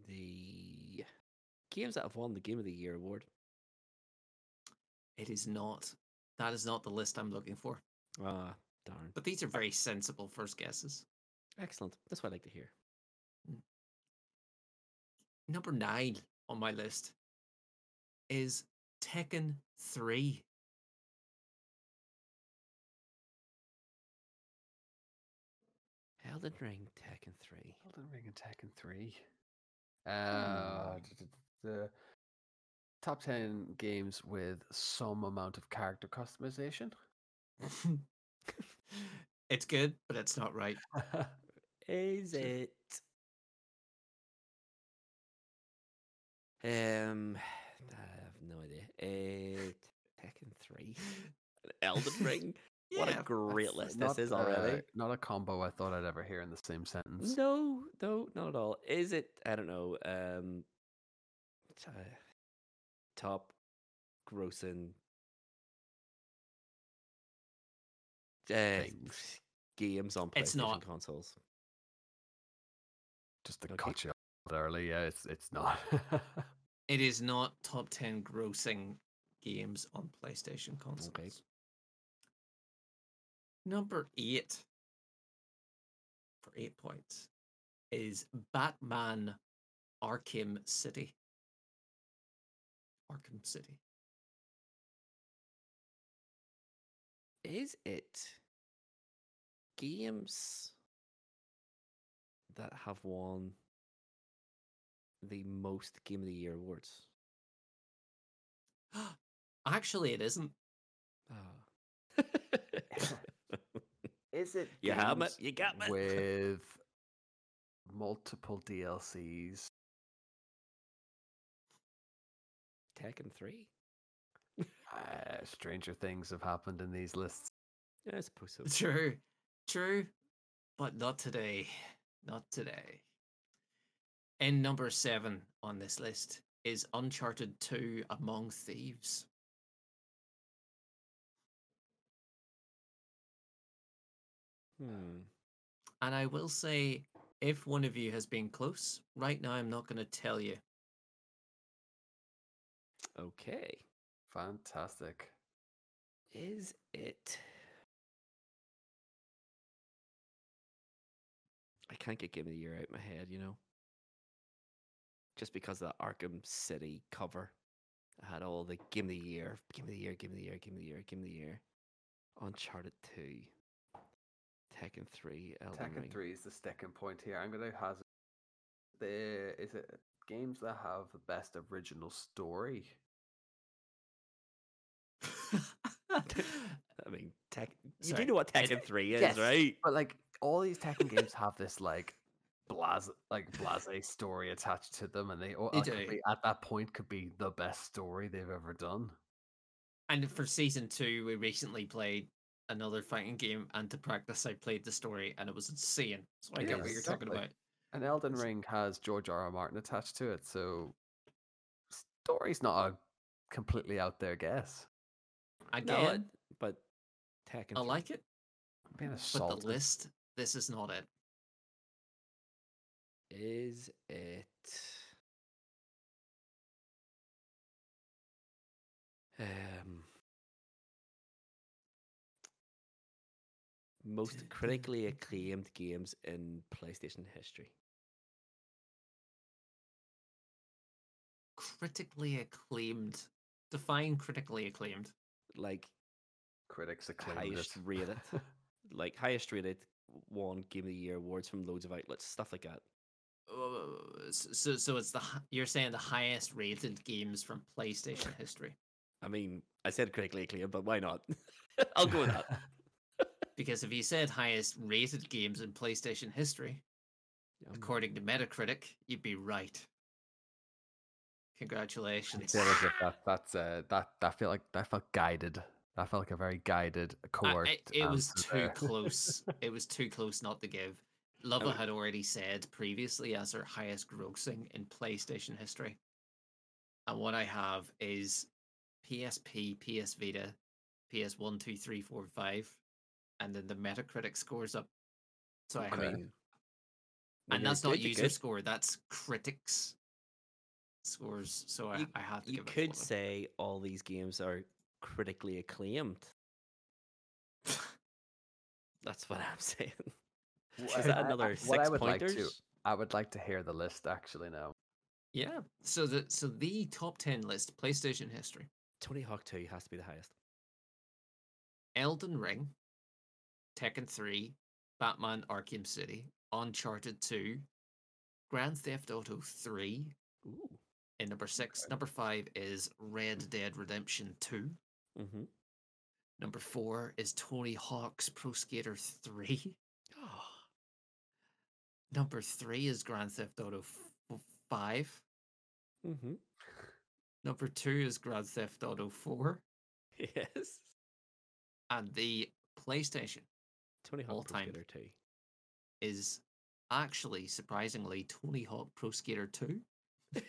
the games that have won the Game of the Year award? It is not. That is not the list I'm looking for. Ah, darn. But these are very sensible first guesses. Excellent. That's what I like to hear. Number nine on my list is Tekken 3. Elden Ring, Tekken 3. Elden Ring and Tekken 3. Uh, d- d- the top 10 games with some amount of character customization. it's good, but it's not right. Is it? Um, I have no idea. Uh, Tekken 3. Elden Ring. What a great That's list not, this is already. uh, not a combo I thought I'd ever hear in the same sentence. No, no, not at all. Is it? I don't know. Um, t- uh, top grossing uh, games on PlayStation It's not. consoles. Just to Okay. cut you off early, yeah, it's it's not. It is not top 10 grossing games on PlayStation consoles. Number eight, for eight points, is Batman Arkham City. Arkham City. Is it games that have won the most Game of the Year awards? Actually, it isn't. Ah. Is it? You have me. games You got me. With multiple DLCs. Tekken 3? Uh, stranger things have happened in these lists. Yeah, I suppose so. True, true, but not today. Not today. In number seven on this list is Uncharted 2 Among Thieves. Hmm. And I will say, if one of you has been close, right now I'm not going to tell you. Okay. Fantastic. Is it? I can't get Game of the Year out of my head, you know? Just because of the Arkham City cover. I had all the Game of the Year, Game of the Year, Game of the Year, Game of the Year, Game of the Year. Uncharted 2. Tekken 3, Elden Tekken Ring. 3 is the sticking point here. I'm going to hazard the is it games that have the best original story. I mean, Tek- you do know what it's- Tekken 3 is, yes, right? But like all these Tekken games have this like blase like blase story attached to them, and they all They like, be, at that point could be the best story they've ever done. and for season two, we recently played another fighting game, and to practice, I played the story, and it was insane. So I get what you're talking exactly. about. And Elden Ring has George R. R. Martin attached to it, so story's not a completely out there guess. Again, No, it- but Tekken I like it, Being but the list, this is not it. Is it? Um, most critically acclaimed games in PlayStation history. Critically acclaimed. Define critically acclaimed. Like critics acclaimed highest it. rated, like highest rated, won Game of the Year awards from loads of outlets, stuff like that. Uh, So, so it's the you're saying the highest rated games from PlayStation history I mean, I said critically acclaimed, but why not? I'll go with that. because if you said highest rated games in PlayStation history, Um, according to Metacritic, you'd be right. Congratulations. that that's uh, that that felt like that felt guided. That felt like a very guided, I- coerced. it, it was too there. close. It was too close not to give. Mean- had already said previously as her highest grossing in PlayStation history. And what I have is PSP, PS Vita, PS1, 2, 3, 4, 5, and then the Metacritic scores up. So I I have, Okay. mean, when and that's not good, you're user good. score, that's critics scores. So I, You- I have to You give it could say all these games are critically acclaimed. That's what I'm saying. Wh- Is that I- I- another what I six would like to- pointers? I would like to hear the list actually now. Yeah. So the so the top ten list, PlayStation history. Tony Hawk 2 has to be the highest. Elden Ring, Tekken 3, Batman Arkham City, Uncharted 2, Grand Theft Auto 3 Ooh. in number 6. Number 5 is Red Dead Redemption 2. Mm-hmm. Number 4 is Tony Hawk's Pro Skater 3. Oh, Number 3 is Grand Theft Auto f- 5. mm-hmm. Number 2 is Grand Theft Auto 4. Yes. And the PlayStation Tony Hawk All Pro time. Skater 2. is actually surprisingly Tony Hawk Pro Skater 2,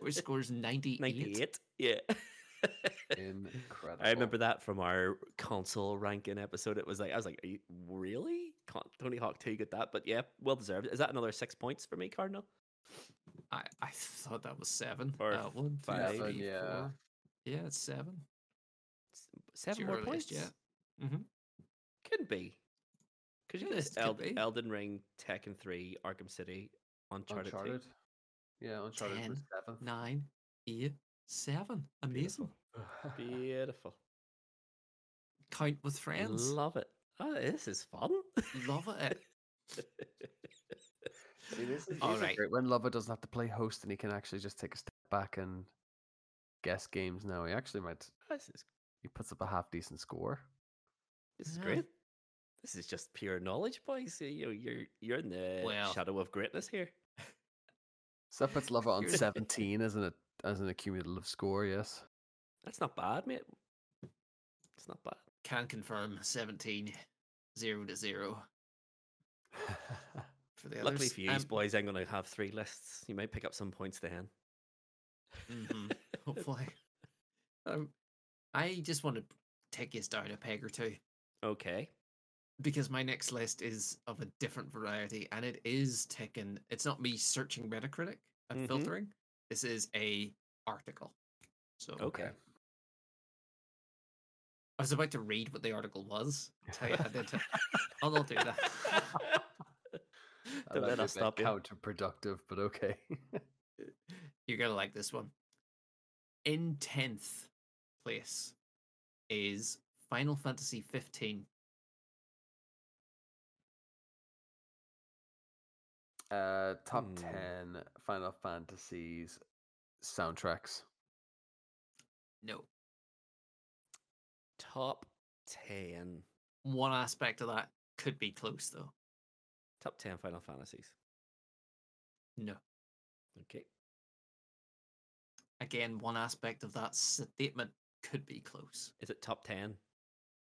which scores 98. 98. Yeah. Incredible. I remember that from our console ranking episode. It was like I was like, Are you, really? Can't Tony Hawk 2 get that? But yeah, well deserved. Is that another six points for me, Cardinal? I, I thought that was seven. Or uh, one, two, five. Yeah. four. Yeah, it's seven. S- Seven your more earliest, points? yeah. Mm-hmm. Couldn't be. Because you Yes, could Eld- Elden Ring, Tekken 3, Arkham City, Uncharted, Uncharted. Yeah, Uncharted Ten. seventh. Nine, eight, seven. 2. Amazing. Beautiful. Beautiful. Count with friends. Love it. Oh, this is fun. Love it. See, this is, All right. great when Luvva doesn't have to play host and he can actually just take a step back and guess games now. He actually might. this is He puts up a half decent score. this is Yeah. great. This is just pure knowledge, boys. You know, you're you're in the Well- shadow of greatness here. So that puts Luvva on You're- 17 as an as an accumulative score. Yes. That's not bad, mate. It's not bad. Can confirm 17, 0 to 0 for the Luckily for you, Um, boys, I'm going to have three lists. You might pick up some points then. mhm, hopefully. Um, I just want to take us down a peg or two Okay. Because my next list is of a different variety and it is taken. It's not me searching Metacritic and Mhm. filtering. This is a article. So Okay. I was about to read what the article was. Tell you, I did. I'll not do that. Don't let us stop. Counterproductive, but okay. You're gonna like this one. In tenth place is Final Fantasy 15. Uh, top Hmm. 10 Final Fantasies soundtracks. No, Top 10. one aspect of that could be close though. Top 10 Final Fantasies. No, Okay. again, one aspect of that statement could be close. Is it top 10?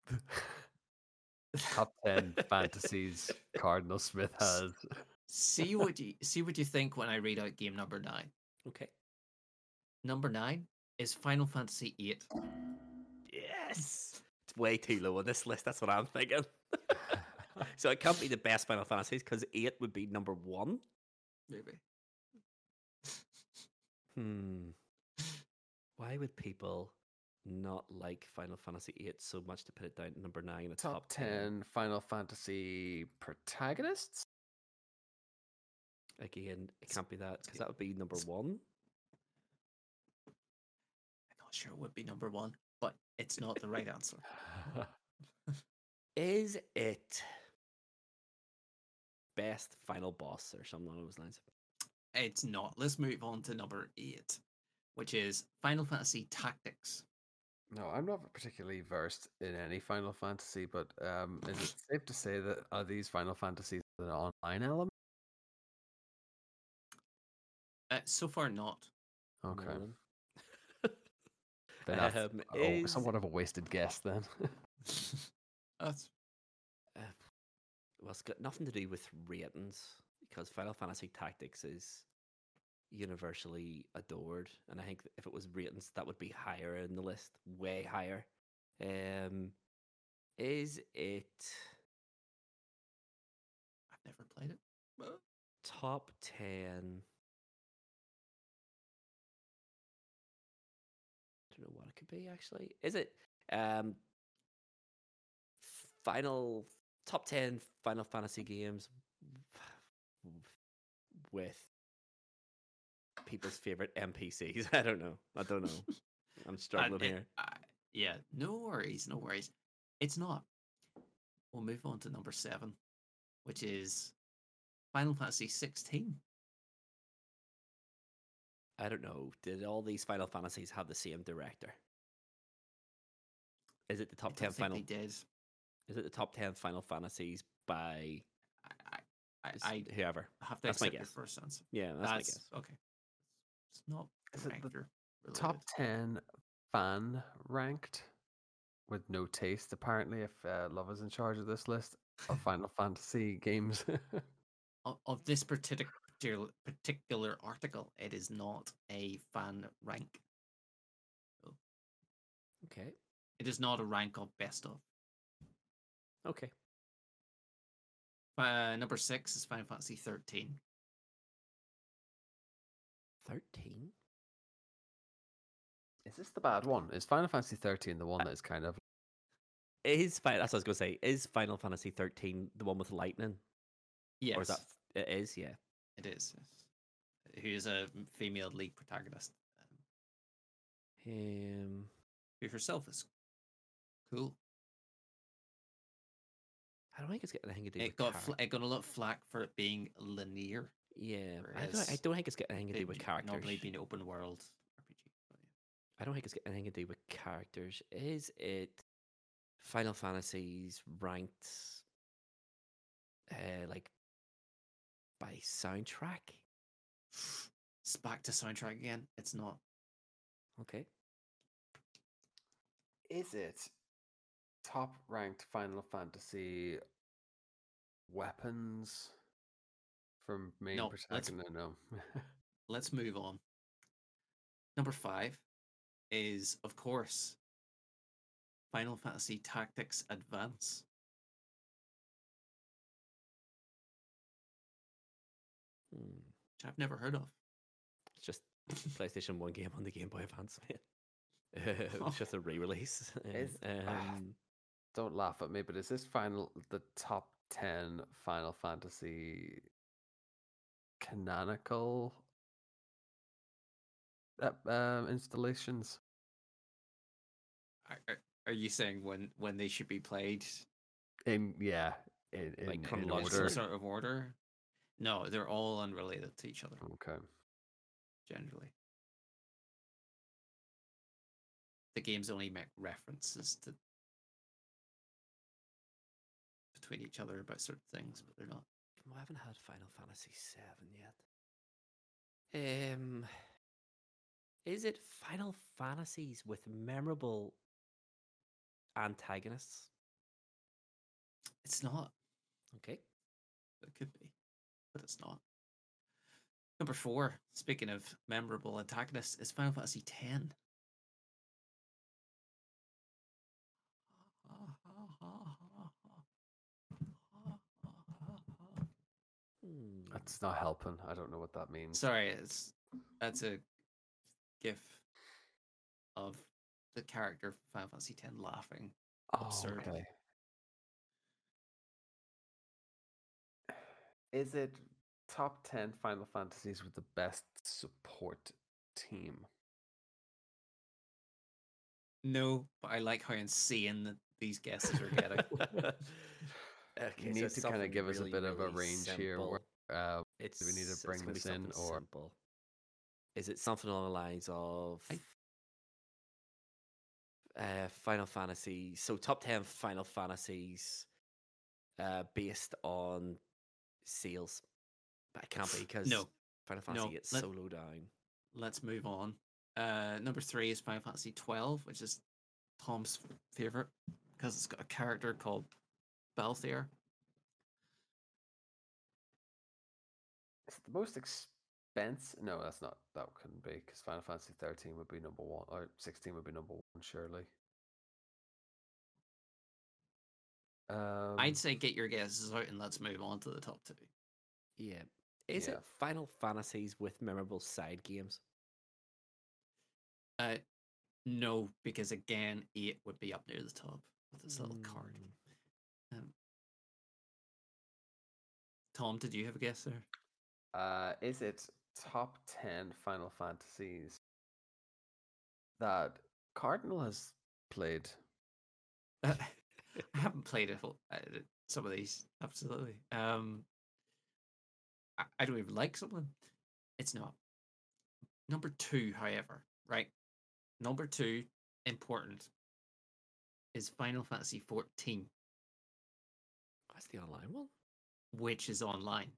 top 10 fantasies Cardinal Smith has. See what you see what you think when I read out game number nine. Okay. Number nine is Final Fantasy 8. Yes. It's way too low on this list. That's what I'm thinking. so it can't be the best Final Fantasies because 8 would be number one. Maybe. Hmm. Why would people not like Final Fantasy 8 so much to put it down at number 9 in the top, top, 10 Final Fantasy protagonists? Again, it can't be that because that would be number 1. I'm not sure it would be number one, but it's not the right answer. Is it best final boss or something along those lines? It's not. Let's move on to number eight, which is Final Fantasy Tactics. no, I'm not particularly versed in any Final Fantasy, but um, is it safe to say that are these Final Fantasies an online element? Uh, so far, not. Okay. Nolan? Then that's Um, oh, is- somewhat of a wasted guess then. That's Uh, well, it's got nothing to do with ratings because Final Fantasy Tactics is universally adored, and I think if it was ratings, that would be higher in the list, way higher. Um, is it I've never played it. top ten? Be actually. Is it um final top ten Final Fantasy games with people's favorite NPCs? I don't know. I don't know. I'm I- struggling it- here. I- yeah, no worries, no worries. It's not. We'll move on to number seven, which is Final Fantasy 16. I don't know. Did all these Final Fantasies have the same director? Is it the top don't ten final? they did. Is it the top ten Final Fantasies by I, I, s- I, whoever? I have to that's my accept your guess. first answer. Yeah, that's, my guess. okay. It's not Is it the director Top 10 fan ranked with no taste, apparently, if uh, Love is in charge of this list of Final Fantasy games. Of, of this particular particular article, it is not a fan rank. Okay. It is not a rank of best of. Okay. Uh, number six is Final Fantasy thirteen. 13? is this the bad one? Is Final Fantasy 13 the one that is kind of. Is Final, that's what I was going to say. Is Final Fantasy 13 the one with lightning? Yes, Or is that. It is, yeah. It is. Who is a female lead protagonist? Um, Um, who herself is cool. I don't think it's got anything to do It with got char- fl- it got a lot of flack for it being linear. Yeah, I don't, I don't think it's got anything to do with characters. Normally being open world RPG. But yeah. I don't think it's got anything to do with characters. Is it Final Fantasies ranked uh, like by soundtrack? It's back to soundtrack again. It's not. Okay. Is it top ranked Final Fantasy weapons from main No, let's- protagonist? No. Let's move on. Number five is, of course, Final Fantasy Tactics Advance. Hmm. Which I've never heard of. It's just PlayStation 1 game on the Game Boy Advance, man. it's just a re release. Ah, um, Don't laugh at me, but is this final the top ten Final Fantasy canonical uh, um, installations? Are, are, you saying when when they should be played In yeah, in, in, Like in order. some sort of order? No, they're all unrelated to each other Okay. generally. The games only make references to between each other about certain things, but they're not. I haven't had Final Fantasy 7 yet. Um, is it Final Fantasies with memorable antagonists? It's not. Okay. It could be, but it's not. Number four, speaking of memorable antagonists, is Final Fantasy X. That's not helping. I don't know what that means. Sorry, it's that's a gif of the character from Final Fantasy X laughing. Oh, absurd. okay. Is it top 10 Final Fantasies with the best support team? No, but I like how insane that these guesses are getting. okay, you need it's to kind of give us a really, bit of a really range here. Where, simple. Uh, It's, we need to bring this in, or- simple. Is it something along the lines of I- uh, Final Fantasy? So top ten Final Fantasies uh, based on sales, but it can't be because No, Final Fantasy no, gets let- so low down. let's move on. Uh, number three is Final Fantasy twelve, which is Tom's favorite because it's got a character called Balthier. The most expensive. No, that's not. That couldn't be because Final Fantasy 13 would be number one, or 16 would be number one, surely. Um, I'd say get your guesses out and let's move on to the top two. Yeah. Is Yeah. it Final Fantasies with memorable side games? Uh, no, because again, eight would be up near the top with this little card. Mm, Um, Tom, did you have a guess there? Uh, is it top 10 Final Fantasies that Cardinal has played? I haven't played a whole, uh, some of these. Absolutely. Um, I, I don't even like some of them. It's not. Number two, however, right? Number two, important, is Final Fantasy fourteen, That's the online one. which is online.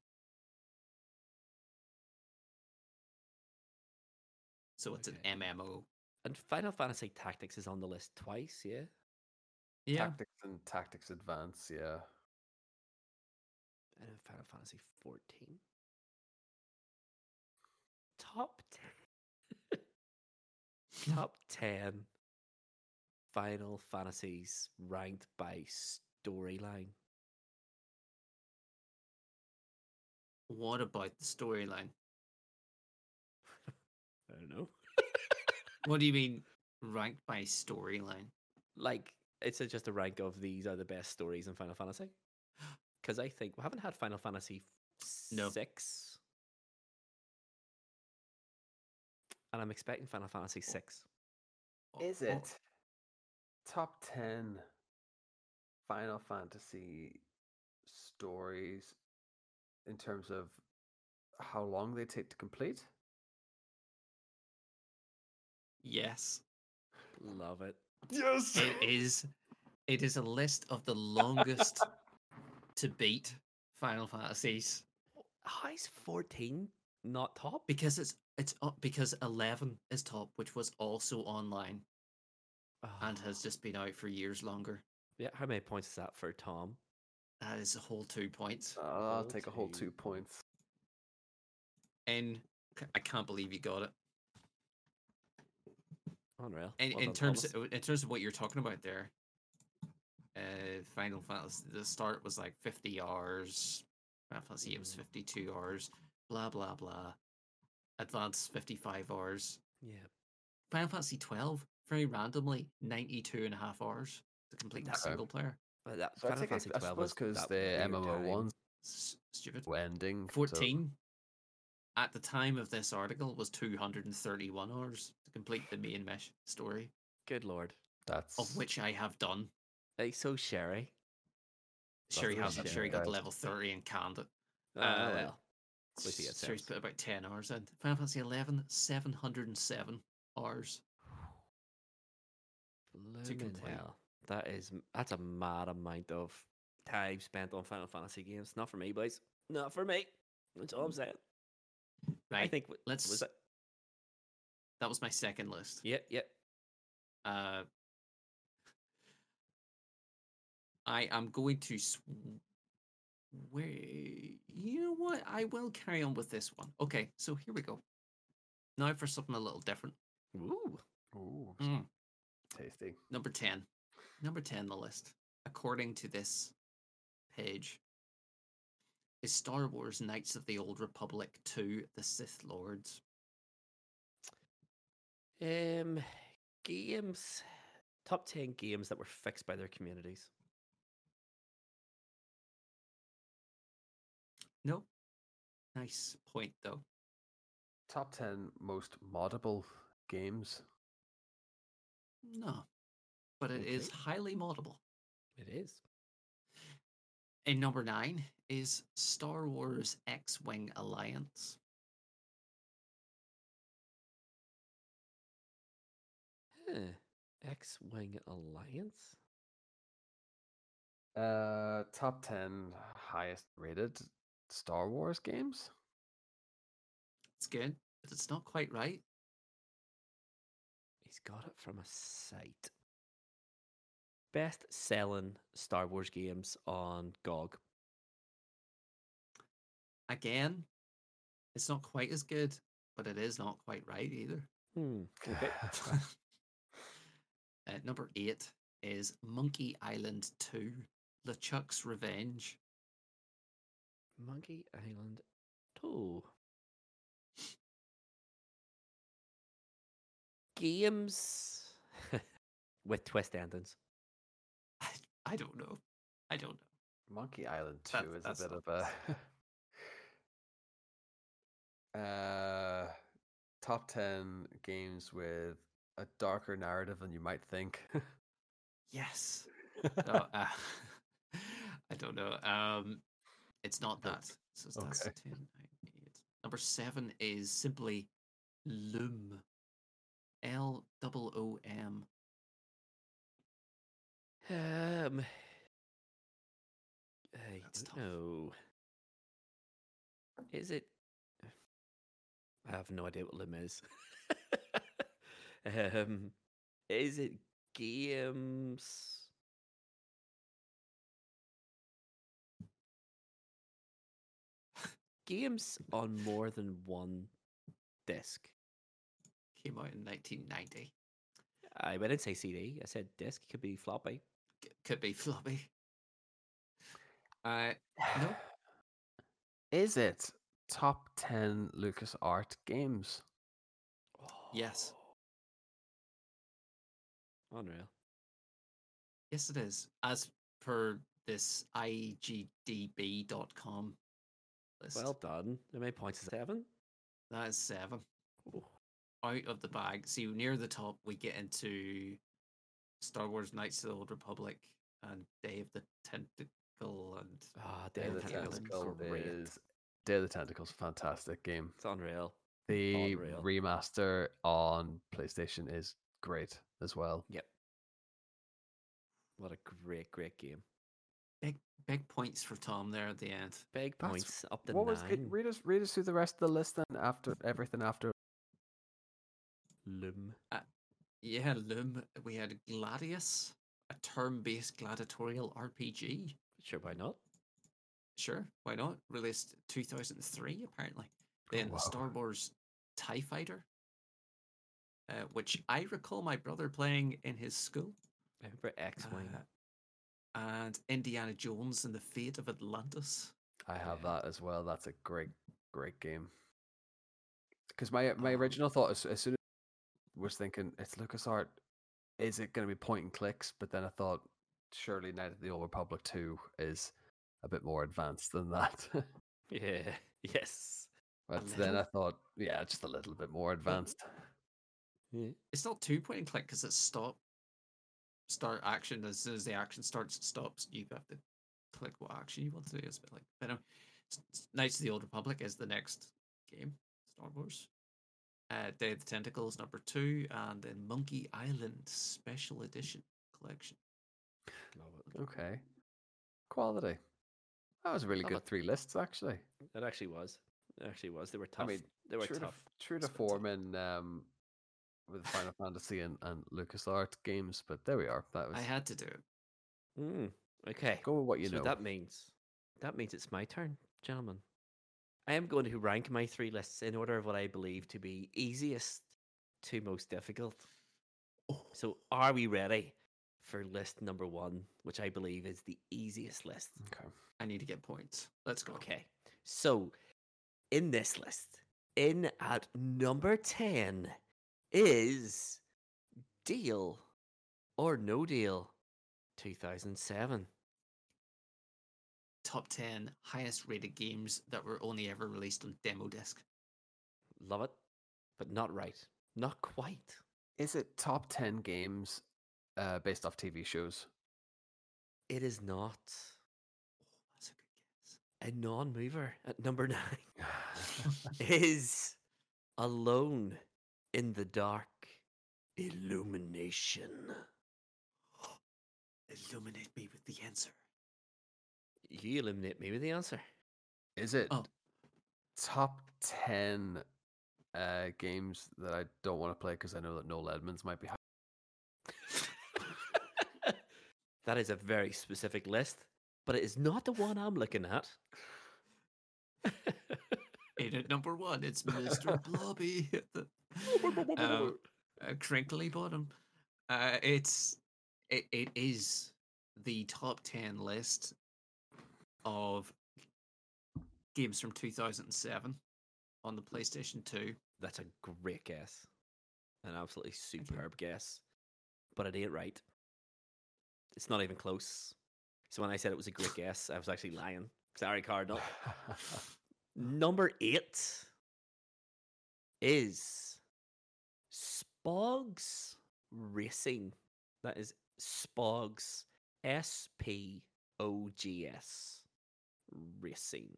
So it's Okay. an MMO. And Final Fantasy Tactics is on the list twice, yeah? Yeah. Tactics and Tactics Advance, yeah. And Final Fantasy 14. Top 10. Top 10 Final Fantasies ranked by storyline. What about the storyline? I don't know. What do you mean ranked by storyline? Like, it's a, just a rank of these are the best stories in Final Fantasy. Because I think we haven't had Final Fantasy No. 6. And I'm expecting Final Fantasy 6. Is Oh, it top 10 Final Fantasy stories in terms of how long they take to complete? Yes. Love it. Yes! It is it is a list of the longest to beat Final Fantasies How is 14 not top? because it's it's up because 11 is top which was also online and has Oh, just been out for years longer. Yeah, how many points is that for Tom? That is a whole 2 points. Uh, I'll Whole take a whole two. two points. And I can't believe you got it. Unreal. And Well in terms of, in terms of what you're talking about there, uh, Final Fantasy the start was like 50 hours. Final Fantasy it was Mm. 52 hours. Blah blah blah. Advanced 55 hours. Yeah. Final Fantasy 12 very randomly 92 and a half hours to complete that Okay. single player. But that, So I Final think I, Fantasy I 12 suppose was because the weird MMO time. ones S- stupid. were ending. so- 14 at the time of this article was 231 hours to complete the main mesh story, Good lord. that's of which I have done. Like, so Sherry. Sherry has. really I'm sure he got to level 30 and canned it. Oh, Uh, well. Wait till you get Sure, he's Sebs. put about 10 hours in. Final Fantasy 11, 707 hours. Blooming complete. hell. That is that's a mad amount of time spent on Final Fantasy games. Not for me, boys. Not for me. That's all I'm saying. Right. I think let's. was it. That was my second list. Yep, yep. Uh, I am going to. Sw- wait. You know what? I will carry on with this one. Okay, so here we go. Now for something a little different. Ooh. Ooh, Mm, tasty. number 10. Number 10 on the list, according to this page, is Star Wars Knights of the Old Republic 2 The Sith Lords. Um games top ten games that were fixed by their communities. No. Nice point, though. Top ten most moddable games. No. But it is Okay. highly moddable. It is. And number nine is Star Wars X Wing Alliance. Huh. X Wing Alliance? Uh, top ten highest rated Star Wars games. It's good, but it's not quite right. He's got it from a site. Best selling Star Wars games on GOG. Again, it's not quite as good, but it is not quite right either. Hmm. Okay. uh, number eight is Monkey Island 2 LeChuck's Revenge. Monkey Island 2. Games with twist endings. I, I don't know. I don't know. Monkey Island Two is that's a bit of a uh top ten games with a darker narrative than you might think. Yes. No, uh, I don't know. Um, it's not that. So that's Okay. 10, nine, eight. Number seven is simply Loom. L O O M. Um, I That's don't tough. know. Is it? I have no idea what lim is. Um, is it games? games on more than one disc. Came out in 1990. I didn't say CD. I said disc. Could be floppy. C- could be floppy. Uh, no. Is it top 10 Lucas Art games? Yes. Unreal. yes, it is. As per this IGDB.com list, Well done. How many points is seven? that is seven. Oh. Out of the bag. See, near the top, we get into Star Wars Knights of the Old Republic and Day of the Tentacle and Ah, Day Day of the the Tentacle is Day of the Tentacles, fantastic game. It's unreal. The Unreal. remaster on PlayStation is great as well. Yep. What a great, great game. big big points for Tom there at the end. Big That's- points up to what nine. was it? Read us, read us through the rest of the list then. After everything after Loom. Uh, yeah, Loom. We had Gladius, a turn-based gladiatorial RPG. Sure, why not? Sure, why not? Released 2003, apparently. Oh, then wow. Star Wars TIE Fighter, uh, which I recall my brother playing in his school. I remember X Wing. Uh, and Indiana Jones and the Fate of Atlantis. I have that as well. That's a great, great game. Because my my Um, original thought as, as soon as was thinking it's LucasArt, is it going to be point and clicks? But then I thought surely Knight of the Old Republic two is a bit more advanced than that. yeah. Yes. but then I thought, yeah, just a little bit more advanced. Yeah. It's not two point and click because it's stop, start action. As soon as the action starts, it stops. You have to click what action you want to do. It's a bit like, but anyway, S- S- Knights of the Old Republic is the next game, Star Wars. Uh, Day of the Tentacles number two, and then Monkey Island Special Edition Collection. Love it. Okay, quality. That was a really Love good it. three lists actually. It actually was. It actually was. They were tough. I mean, they were true tough. To, true to Spent time. form in um, with Final Fantasy and, and LucasArt games, but there we are. That was I had to do it. Mm, okay. go with what you so know. that means that means it's my turn, gentlemen. I am going to rank my three lists in order of what I believe to be easiest to most difficult. So, are we ready for list number one, which I believe is the easiest list? Okay. I need to get points. Let's go. Okay. So, in this list, in at number 10 is Deal or No Deal 2007. Top 10 highest rated games that were only ever released on demo disc. Love it, but not right. Not quite. Is it top ten games uh, based off TV shows? It is not That's a good guess. a non mover at number nine. is Alone in the Dark Illumination. Illuminate me with the answer. You eliminate me with the answer. Is it Oh. top ten uh, games that I don't want to play because I know that Noel Edmonds might be. that is a very specific list, but it is not the one I'm looking at. In at number one, it's Mr. Blobby. uh, a Crinkley Bottom. Uh, it's it, it is the top ten list of games from 2007 on the PlayStation 2. That's a great guess. An absolutely superb guess. But it ain't right. It's not even close. So when I said it was a great guess, I was actually lying. Sorry, Cardinal. Number eight is Spogs Racing. That is Spogs. S P O G S. Racing.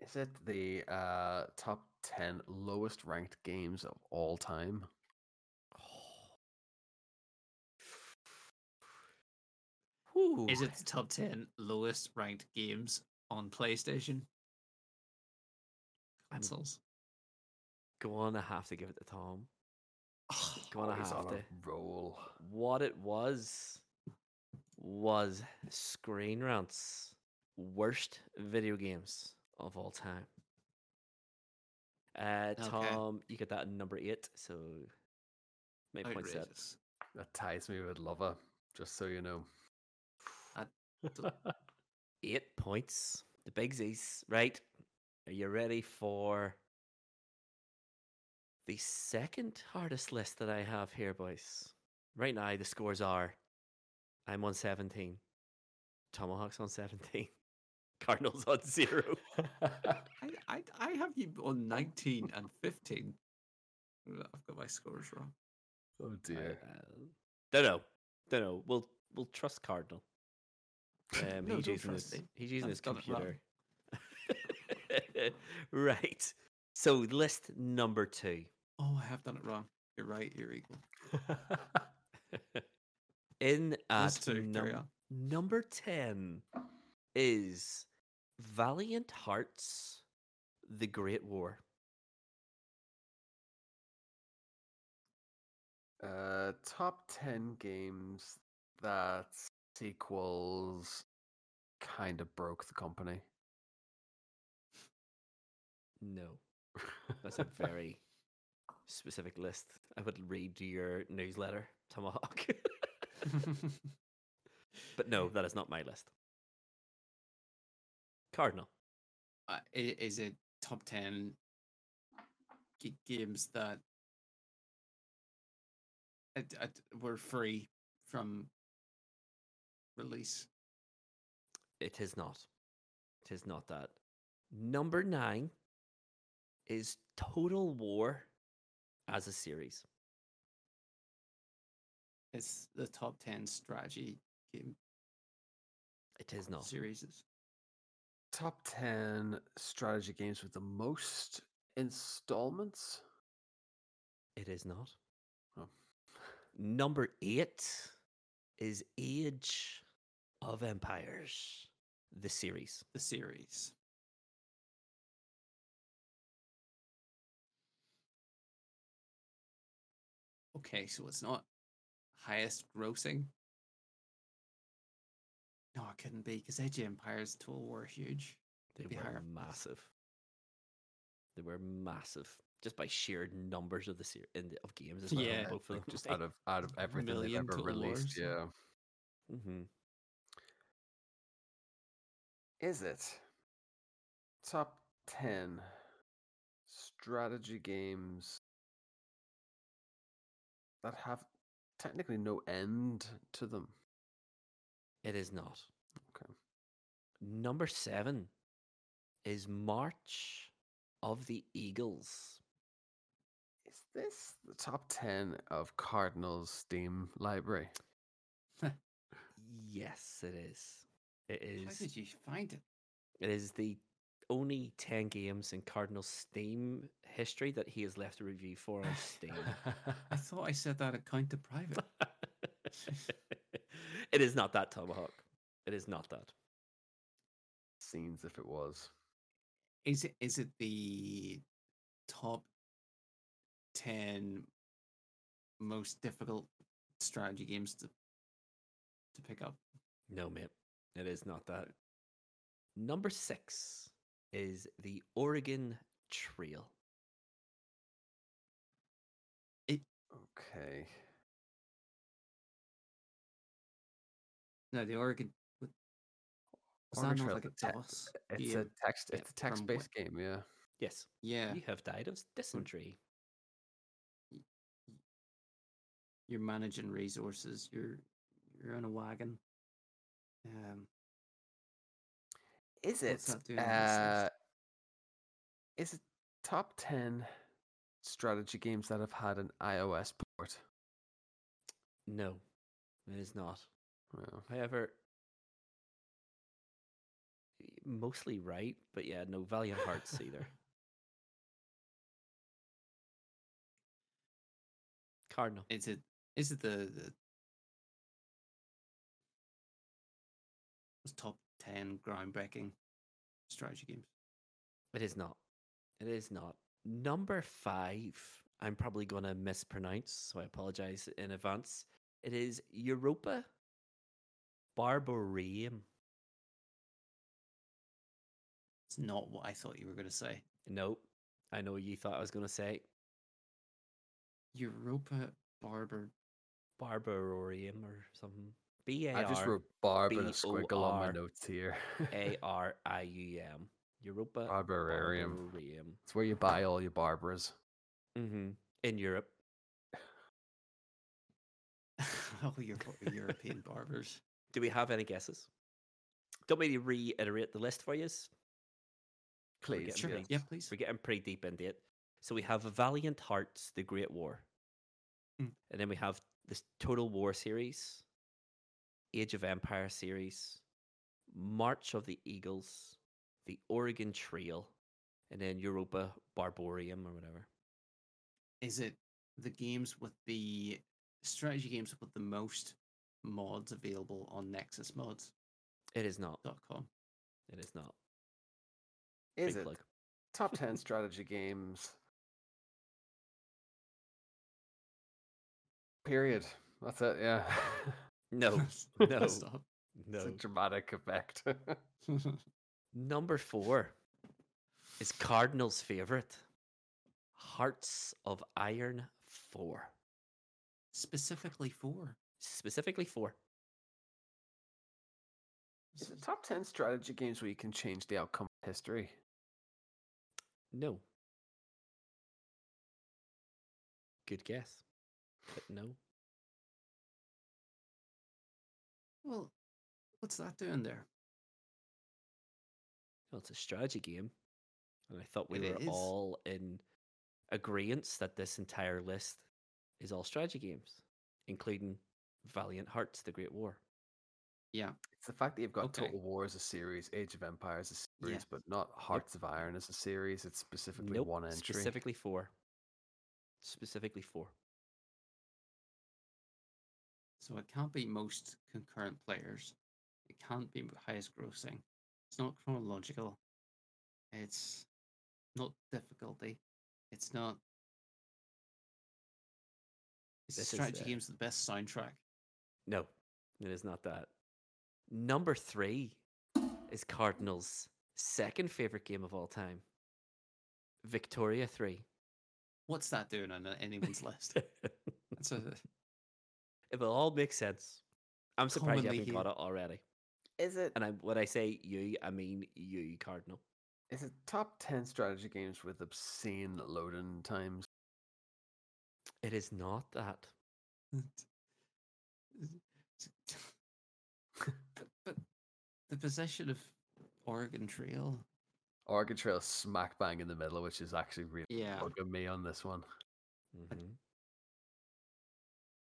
Is it the uh, top ten lowest ranked games of all time? Whew. Is it the top 10 lowest ranked games on PlayStation I'm consoles? going have to give it to Tom. Going to Always have on to. a roll. What it was was Screen Rant's worst video games of all time. Uh, Okay. Tom, you get that at number eight, so make points set. That ties me with Luvva, just so you know. Eight points. The bigsies, right? Are you ready for the second hardest list that I have here, boys? Right now, the scores are I'm on 17, Tomahawk's on 17, Cardinals on zero. I, I, I have you on 19 and 15. I've got my scores wrong. oh I, dear. uh, don't know. Don't know. We'll we'll trust Cardinal. Um, No, he's using trust his he's using I've his done it wrong. computer. right. So list number two. Oh, I have done it wrong. You're right. You're equal. In at two. Num- number ten is Valiant Hearts: The Great War. Uh, top 10 games that sequels kind of broke the company. No, that's a very specific list. I would read your newsletter, Tomahawk. but no, that is not my list. Cardinal. uh, is it top 10 g- games that were free from release? It is not. It is not that. Number nine is Total War as a series. It's the top 10 strategy game It is not. series. Top 10 strategy games with the most installments. It is not. Oh. Number eight is Age of Empires, the series. The series. Okay, so it's not highest grossing. No, it couldn't be because Age of Empires Total War huge. They Be were higher. massive. They were massive, just by sheer numbers of the ser- in the, of games as well. Yeah, both of Like just out of out of everything they've ever Total released. Wars. Yeah. hmm Is it top 10 strategy games that have technically no end to them? It is not. Okay. Number seven is March of the Eagles. Is this the top 10 of Cardinal's Steam library? Yes, it is. It How is. did you find it? It is the only 10 games in Cardinal Steam history that he has left a review for on Steam. I thought I said that account to private. it is not that Tomahawk. It is not that. Seems if it was. Is it is it the top ten most difficult strategy games to to pick up? No, mate. It is not that. Number six is the Oregon Trail. Okay. No, the Oregon. Oregon Trail, like a te- DOS? It's game? a text Yeah, it's a from text based game, yeah. Yes. Yeah, You have died of dysentery. you're managing resources. You're you're on a wagon. Um, Is it What's that doing on this uh is it top 10 strategy games that have had an iOS port? No, it is not. Well, However, mostly right, but yeah, no Valiant Hearts either. Cardinal. is it is it the the was top ten groundbreaking strategy games? It is not. It is not. Number five, I'm probably going to mispronounce, so I apologize in advance. It is Europa Barbarium. It's not what I thought you were going to say. Nope. I know you thought I was going to say Europa Barber. Barbarorium or something. B A I just R wrote Barb and a squiggle on my notes here. A R I U M. Europa Barbararium. Barbararium. It's where you buy all your Barbaras. Mm-hmm. In Europe. oh, your European barbers. Do we have any guesses? Don't me to reiterate the list for you. We're Please. getting Sure. pretty- Yeah, please. We're getting pretty deep into it. So we have Valiant Hearts, The Great War. Mm. And then we have this Total War series, Age of Empire series, March of the Eagles, The Oregon Trail, and then Europa Barbarium or whatever. Is it the games with the strategy games with the most mods available on Nexus Mods? It is not. .com. It is not. Is Big it plug. top 10 strategy games? Period. That's it, yeah. No, no, Stop. It's no. a dramatic effect. Number four is Cardinal's favorite, Hearts of Iron 4. Specifically four. Specifically four. Is it top 10 strategy games where you can change the outcome of history? No. Good guess. But no. Well, what's that doing there? Well, it's a strategy game. And I thought we It were is. all in agreement that this entire list is all strategy games, including Valiant Hearts, The Great War. Yeah. It's the fact that you've got Okay. Total War as a series, Age of Empires as a Yeah. series, but not Hearts of Iron as a series. It's specifically Nope, one entry. Specifically four. Specifically four. So it can't be most concurrent players. It can't be highest grossing. It's not chronological. It's not difficulty. It's not. It's This is strategy the- games with the best soundtrack. No, it is not that. Number three is Cardinals' second favorite game of all time Victoria 3. What's that doing on anyone's list? That's a, it will all make sense. I'm surprised you haven't got it already. Is it And I, when I say you, I mean you, Cardinal. is it top 10 strategy games with obscene loading times? It is not that. but, but the position of Oregon Trail. Oregon Trail smack bang in the middle, which is actually really Yeah, bugging me on this one. Mhm.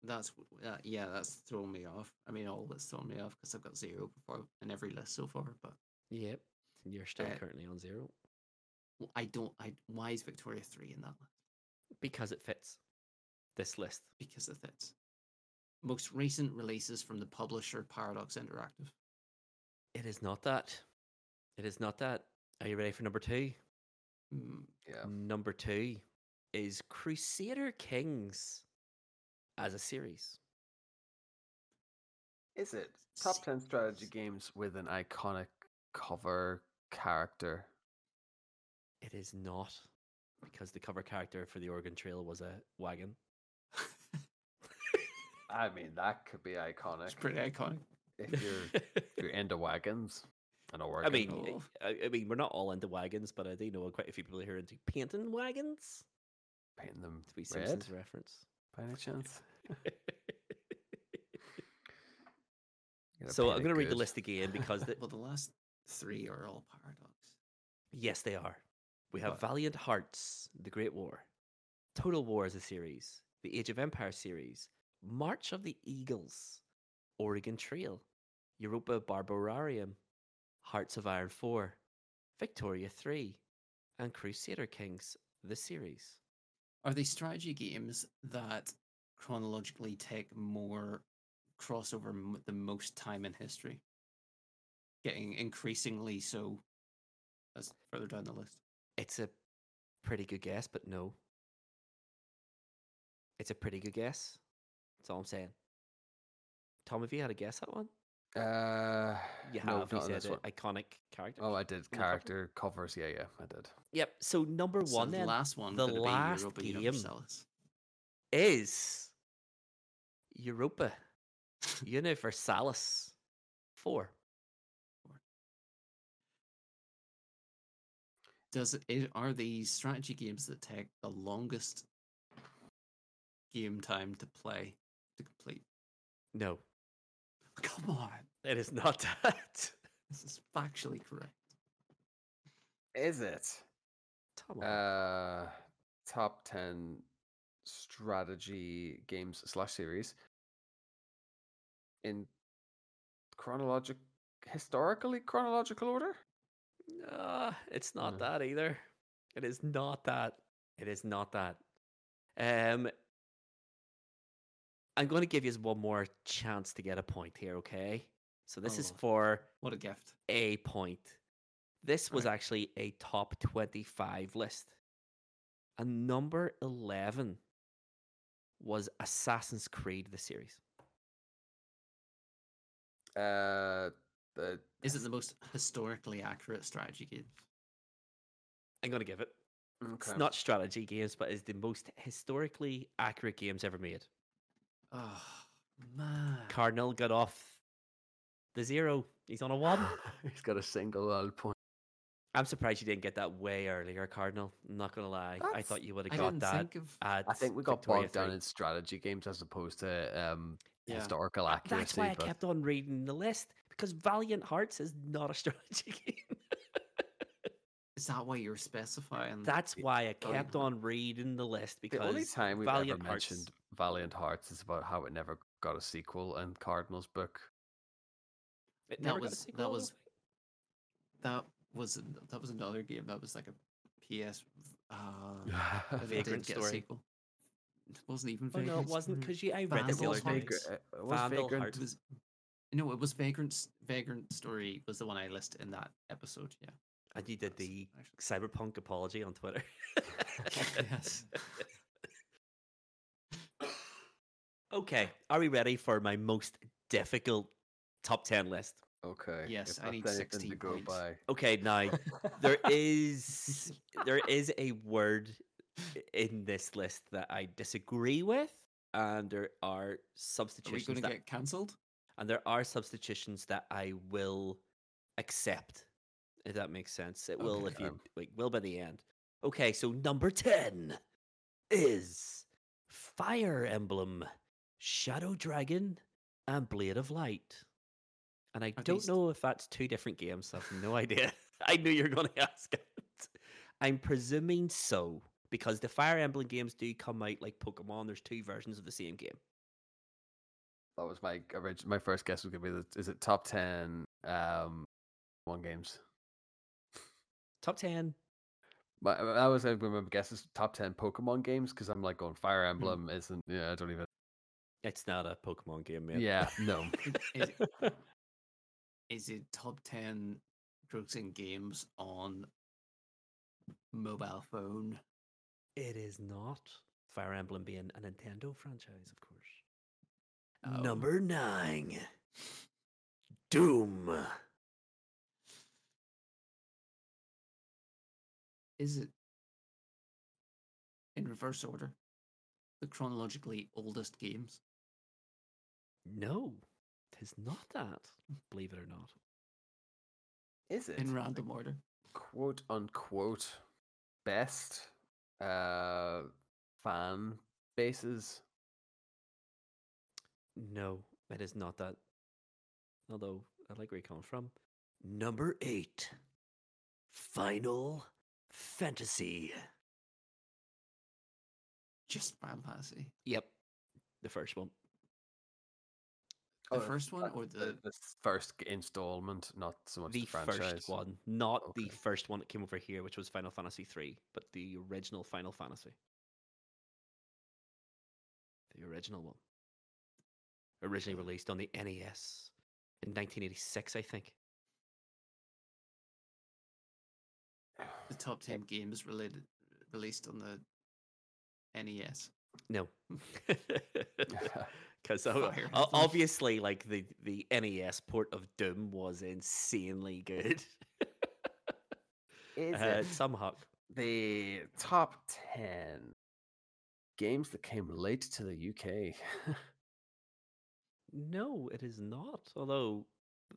That's uh, yeah, that's thrown me off. I mean, all that's thrown me off because I've got zero before in every list so far. But Yep. You're still Uh, currently on zero I don't. I why is Victoria three in that list? because it fits this list. Because it fits. Most recent releases from the publisher Paradox Interactive. It is not that. It is not that. Are you ready for number two? Mm, Yeah. Number two is Crusader Kings as a series. Is it top 10 strategy games with an iconic cover character? It is not because the cover character for the Oregon Trail was a wagon. I mean, that could be iconic it's pretty iconic. if you're if you're into wagons and a wagon. I mean, Oh. I, I mean, we're not all into wagons, but I do know quite a few people who are into painting wagons. painting them To be red Simpsons reference. by any chance. So I'm going to read the list again because the, well, the last three are all Paradox. yes, they are. We have But- Valiant Hearts, The Great War, Total War as a series, the Age of Empire series, March of the Eagles, Oregon Trail, Europa Barbararium, Hearts of Iron 4, Victoria 3, and Crusader Kings, the series. Are they strategy games that chronologically take more crossover m- the most time in history? Getting increasingly so as further down the list. It's a pretty good guess, but no. It's a pretty good guess. That's all I'm saying. Tom, have you had a guess at one? Uh, You no, have, you not on said this it, one. iconic character. Oh, I did the cover? character covers. Yeah, yeah, I did. Yep. So number So one the then last one, the gonna last be Europa game. Is Europa Universalis four. Does it, it are these strategy games that take the longest game time to play to complete? No, Come on, it is not that. this is factually correct. Is it? Top on. Uh, top ten strategy games slash series in chronologic, historically chronological order. Nah, it's not No. that either. It is not that. It is not that. Um, I'm going to give you one more chance to get a point here, okay? So this is Oh. for What a gift! a point. This was Right. actually a top 25 list. And number 11 was Assassin's Creed, the series. Uh, the Is it the most historically accurate strategy game? I'm going to give it. okay. It's not strategy games, but is the most historically accurate games ever made. Oh man, Cardinal got off the zero. He's on a one. He's got a single old point. I'm surprised you didn't get that way earlier, Cardinal. I'm not gonna lie. I thought you would have got didn't that. think of. I think we got Victoria bogged down in strategy games as opposed to um, Yeah. historical accuracy. That's why I kept on reading the list because Valiant Hearts is not a strategy game. Is that why you're specifying? That's why I kept on reading the list because the only time we've Valiant ever Hearts. mentioned Valiant Hearts is about how it never got a sequel in Cardinal's book. it that never got a was- sequel, that was- that was an- that was another game that was like a PS. Uh, that Vagrant didn't get a Story. sequel. It wasn't even. Oh no, it wasn't because you. I read Vandal this the Hearts. Vagrant, uh, it was Vandal Vagrant. Hearts. It was no, it was Vagrant. Vagrant Story was the one I listed in that episode. Yeah. And you did the actually- cyberpunk apology on Twitter. Yes. okay, are we ready for my most difficult top 10 list? Okay. Yes, if I need 16 to go points. by. Okay, now there is there is a word in this list that I disagree with, and there are substitutions. Are we substitutions going to get cancelled? and there are substitutions that I will accept. If that makes sense, it will if you Okay. like will by the end. Okay, so number ten is Fire Emblem, Shadow Dragon, and Blade of Light. And I Are don't these- know if that's two different games. I have no idea. I knew you were going to ask it. I'm presuming so because the Fire Emblem games do come out like Pokemon. There's two versions of the same game. That was my orig- my first guess was gonna be the, is it top ten um one games. Top ten. My, I was going to guess is top ten Pokemon games because I'm like going Fire Emblem isn't. Yeah, I don't even. It's not a Pokemon game, man. Yeah, no. Is, is it top 10 grossing games on mobile phone? It is not. Fire Emblem being a Nintendo franchise, of course. Oh. Number nine. Doom. Is it in reverse order? The chronologically oldest games? No, is not that. Believe it or not. Is it In random order? quote unquote best uh fan bases? No, it is not that. Although I like where you come from. Number eight. Final Fantasy. Just Final Fantasy. Yep. The first one. The Oh, first one or the. the first installment, not so much the, The franchise. first one. Not the first one that came over here, which was Final Fantasy three, but the original Final Fantasy. The original one. Originally hmm. released on the NES in 1986, I think. The top 10 games related released on the NES. No. Because obviously, like the the NES port of Doom was insanely good. Is uh, it some huck. the top 10 games that came late to the UK? No, it is not. Although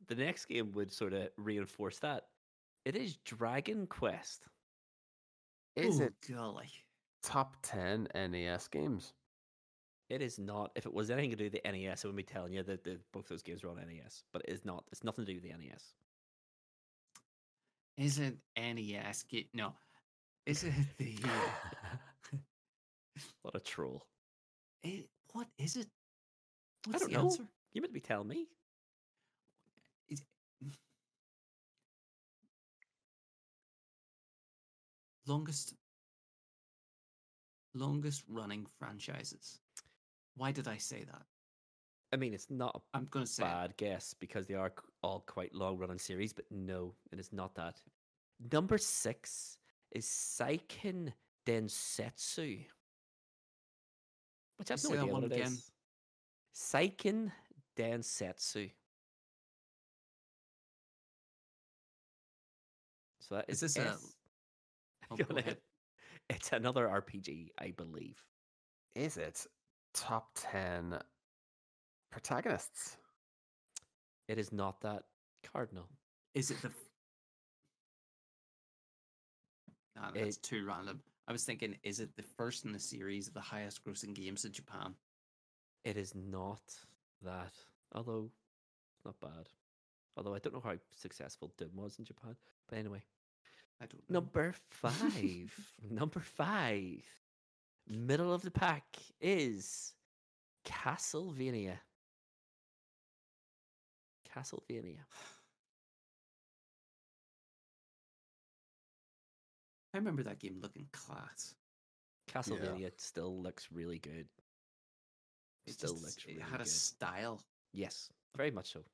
the next game would sort of reinforce that. It is Dragon Quest. Is Ooh, it golly? top 10 NES games? It is not. If it was anything to do with the NES, I would be telling you that the, both those games are on NES. But it is not. It's nothing to do with the NES. Is it NES? No. Is it the? Uh, what a troll. it, what is it? I don't the know. answer? You meant to be telling me. Is longest longest running franchises. Why did I say that? I mean, it's not a I'm going to say it. bad guess because they are all quite long running series, but no, it is not that. Number six is Seiken Densetsu. Which I have Say no that idea one what it again. is. Seiken Densetsu. So that Is is, this a- S- Oh, Go go ahead. ahead. It's another RPG, I believe. Is it top 10 protagonists? It is not that cardinal. Is it the? f- Nah, that's It- too random. I was thinking, is it the first in the series of the highest grossing games in Japan? It is not that. Although, not bad. Although I don't know how successful Doom was in Japan. But anyway, I don't know. number five. number five. Middle of the pack is Castlevania. Castlevania. I remember that game looking class. Castlevania still looks really good. It Still just- looks it really had a good. style. Yes, very much so.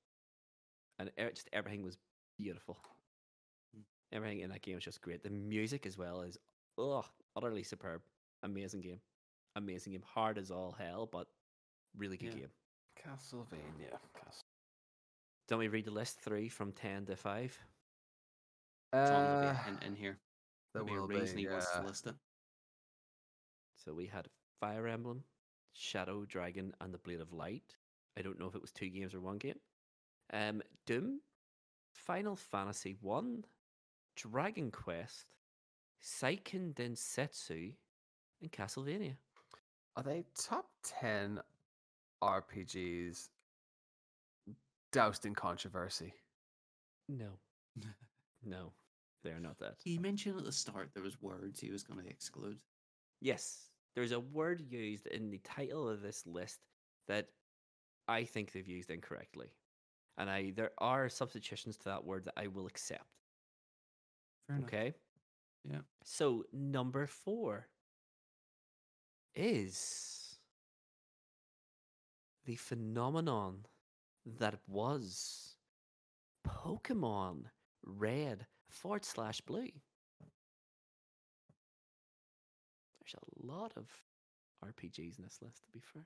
And e- just everything was beautiful. Mm. Everything in that game was just great. The music as well is oh, utterly superb. Amazing game. Amazing game. Hard as all hell, but really good Yeah. game. Castlevania. Cas- Don't we read the list three from ten to five? John will be Uh, in, in here. there There'll be a reason be, he wants to uh, list it. So we had Fire Emblem, Shadow Dragon, and the Blade of Light. I don't know if it was two games or one game. Um, Doom, Final Fantasy One, Dragon Quest, Seiken Densetsu, and Castlevania. Are they top 10 RPGs doused in controversy? No, no, they're not that. He mentioned at the start there was words he was going to exclude. Yes, there's a word used in the title of this list that I think they've used incorrectly, and I there are substitutions to that word that I will accept. Fair enough. Okay. Yeah. So number four is the phenomenon that was Pokemon Red forward slash Blue. There's a lot of RPGs in this list, to be fair.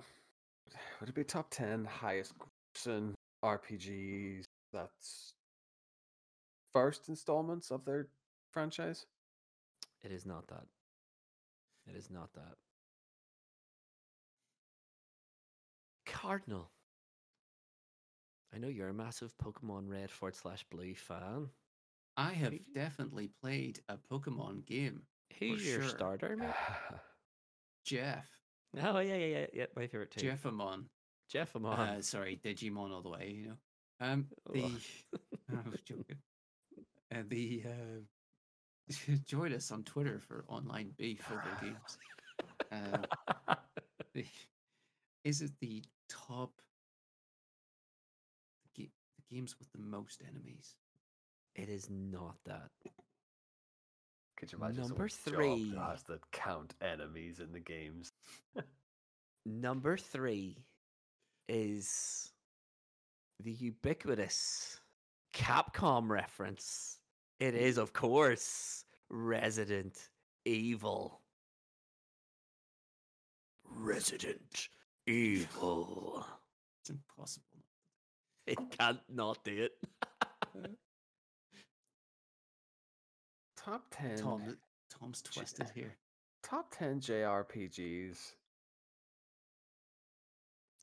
Would it be top 10 highest grossing RPGs that's first installments of their franchise? It is not that. It is not that. Cardinal. I know you're a massive Pokemon Red forward slash Blue fan. I have Who- definitely played a Pokemon game. Who's your sure. starter, mate? Jeff. Oh yeah, yeah, yeah, yeah. My favorite too. Jeffamon. Jeff Amon. Uh, sorry, Digimon all the way, you know. Um, the Oh. I was joking. Uh, the uh, join us on Twitter for online beef over games. Uh, the, is it the top the, ga- the games with the most enemies? it is not that. Could you imagine Number someone's job three. has to count enemies in the games? Number three is the ubiquitous Capcom reference. It mm. is, of course, Resident Evil. Resident Evil. It's impossible. It can't not do it. Mm. Top ten. Tom, Tom's twisted here. Top ten JRPGs.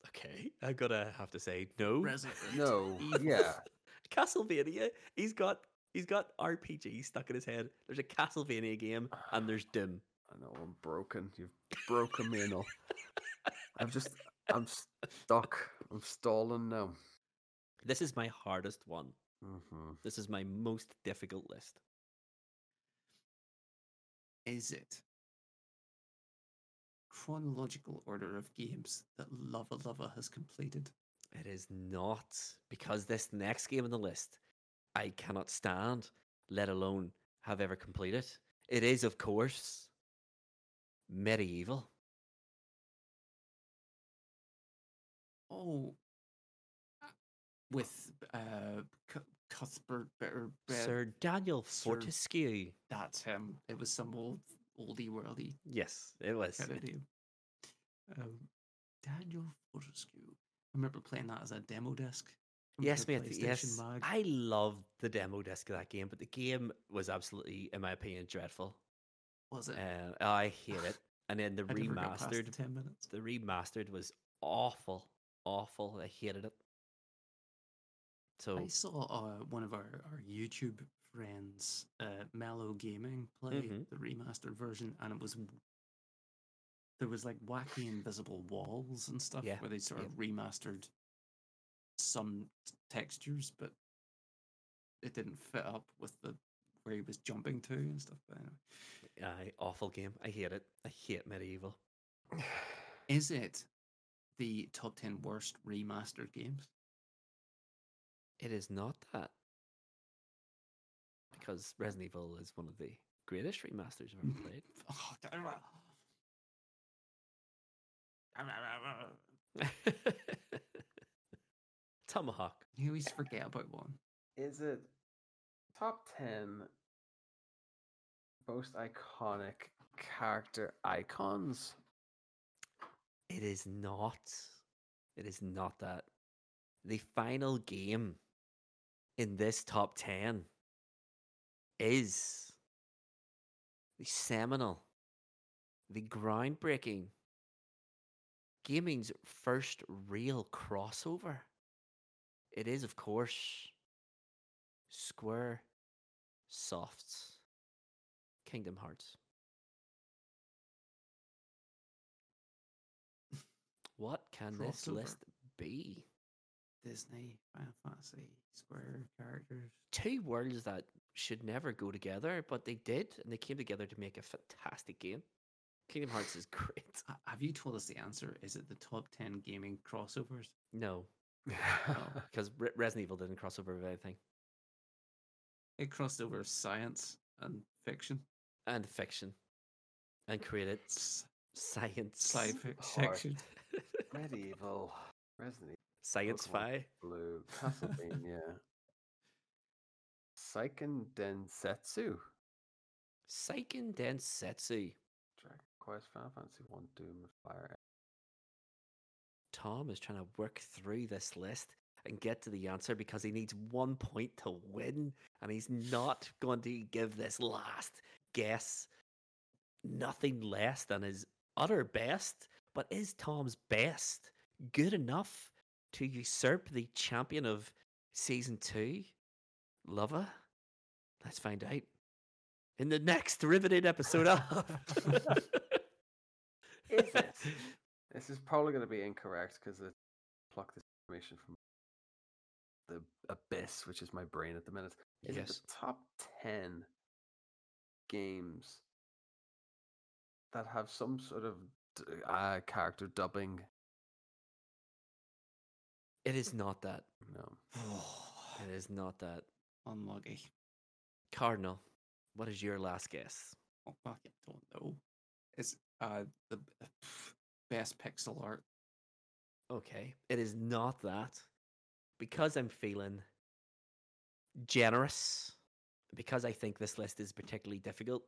Okay, I'm gonna have to say no. Resident No, Evil. yeah. Castlevania. He's got he's got RPG stuck in his head. There's a Castlevania game and there's Doom. I know I'm broken. You've broken me enough. I'm just, I'm stuck. I'm stalling now. This is my hardest one. hmm This is my most difficult list. Is it chronological order of games that Luvva Luvva has completed? It is not because this next game on the list I cannot stand, let alone have ever completed. It is, of course, MediEvil. Oh, uh, with uh, C- Cuthbert Better. Sir Daniel Fortesque. That's him. It was some old oldie worldy Yes, it was. kind of name. Um, Daniel Fortesque. I remember playing that as a demo disc. Yes, mate. Yes, Mag. I loved the demo disc of that game, but the game was absolutely, in my opinion, dreadful. was it? Uh, I hate it. And then the never the remastered, ten minutes. the remastered was awful, awful. I hated it. So I saw uh, one of our, our YouTube friends, uh, Mellow Gaming, play Mhm. the remastered version, and it was there was like wacky invisible walls and stuff Yeah, where they sort yeah. of remastered some t- textures, but it didn't fit up with the where he was jumping to and stuff. But anyway, awful game. I hate it. I hate MediEvil. is it the top ten worst remastered games? It is not that. Because Resident Evil is one of the greatest remasters I've ever played. Oh, damn. Tomahawk. You always forget about one. Is it top ten most iconic character icons? It is not. It is not that. The final game in this top 10 is the seminal, the groundbreaking, gaming's first real crossover. It is, of course, Square Soft's Kingdom Hearts. What can this list be? Disney, Final Fantasy, Square characters. Two worlds that should never go together, but they did, and they came together to make a fantastic game. Kingdom Hearts is great. Have you told us the answer? Is it the top 10 gaming crossovers? No, Oh, because Re- Resident Evil didn't cross over with anything. It crossed over science and fiction. And fiction. And created S- science. Sci-fi fiction. MediEvil, Resident Evil, Science Pokemon fi. Blue, Castlevania, Seiken Densetsu, Seiken Densetsu. Dragon Quest, Final Fantasy One, Doom, of Fire. Tom is trying to work through this list and get to the answer because he needs one point to win, and he's not going to give this last guess nothing less than his utter best. But is Tom's best good enough to usurp the champion of season two, Luvva? Let's find out in the next riveted episode of. Is it? This is probably going to be incorrect because I plucked this information from the abyss, which is my brain at the minute. Is it Yes. the top 10 games that have some sort of uh, character dubbing? It is not that. No. It is not that. Unlucky. Cardinal, what is your last guess? Oh, I don't know. It's uh, the b- best pixel art. Okay, it is not that. Because I'm feeling generous, because I think this list is particularly difficult,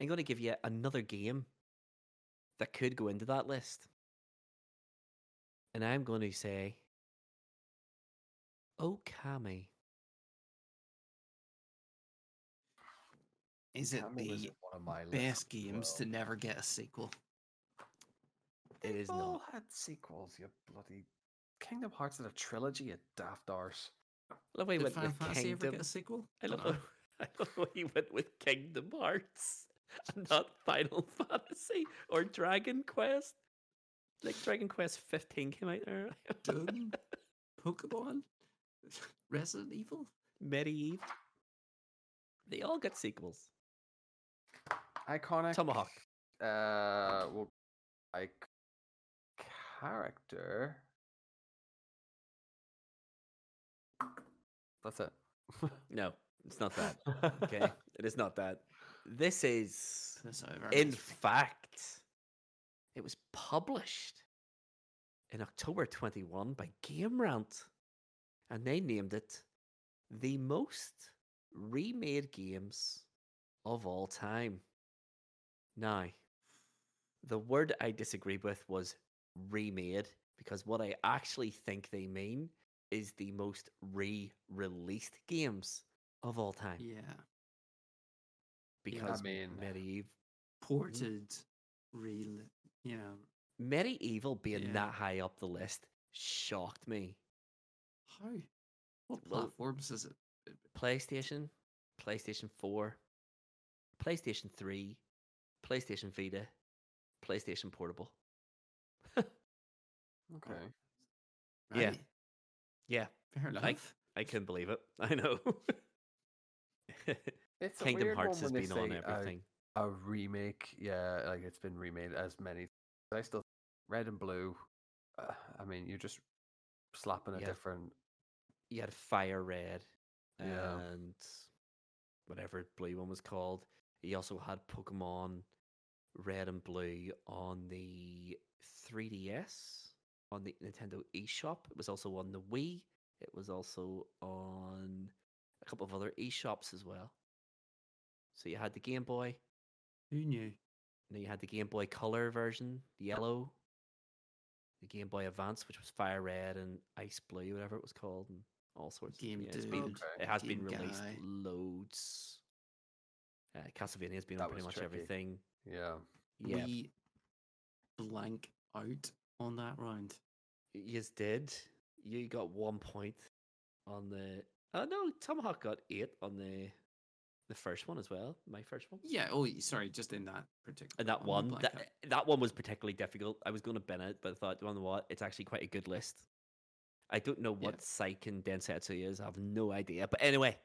I'm going to give you another game that could go into that list. And I'm going to say Okami. Is it Camel the one of my best as games to never get a sequel? It They've all not. had sequels, you bloody Kingdom Hearts had a trilogy, you daft arse. I love he Did went Final with Fantasy ever Kingdom. get a sequel? I love, how, I love he went with Kingdom Hearts and not Final Fantasy or Dragon Quest. Like Dragon Quest 15 came out there. Doom, Pokemon, Resident Evil. MediEvil. They all got sequels. Iconic. Tomahawk. Uh, well, like character. That's it. No, it's not that. Okay, it is not that. This is, That's how it in fact, it was published in October 21 by Game Rant, and they named it the most remade games of all time. Now, the word I disagree with was remade because what I actually think they mean is the most re-released games of all time yeah, because mean- MediEvil hmm? ported, real. You know, MediEvil being Yeah. that high up the list shocked me. how? What Well- platforms is it? PlayStation, PlayStation 4, PlayStation 3, PlayStation Vita, PlayStation Portable. Okay. Yeah. Right, Yeah, fair enough. I, I couldn't believe it. I know. It's Kingdom Hearts has been on say a- everything. A, remake, yeah, like it's been remade as many. I still red and blue. Uh, I mean, you're just slapping a Yeah. different. You had Fire Red Yeah. and whatever blue one was called. He also had Pokemon Red and Blue on the 3DS, on the Nintendo eShop. It was also on the Wii. It was also on a couple of other eShops as well. So you had the Game Boy, Who knew? and then you had the Game Boy Color version, the yellow, the Game Boy Advance, which was Fire Red and Ice Blue, whatever it was called, and all sorts. Game yeah, it's been, Okay. it has been released Guy. loads. Uh, Castlevania's been on pretty much tricky. everything. Yeah. Yeah, We blank out on that round. you did. You got one point on the. Oh no, Tomahawk got eight on the the first one as well. My first one. Yeah. Oh, sorry. Just in that particular. And that we one, that, that one was particularly difficult. I was going to bin it, but I thought, you know what? It's actually quite a good list. I don't know what Yeah. Seiken Densetsu is. I have no idea. But anyway,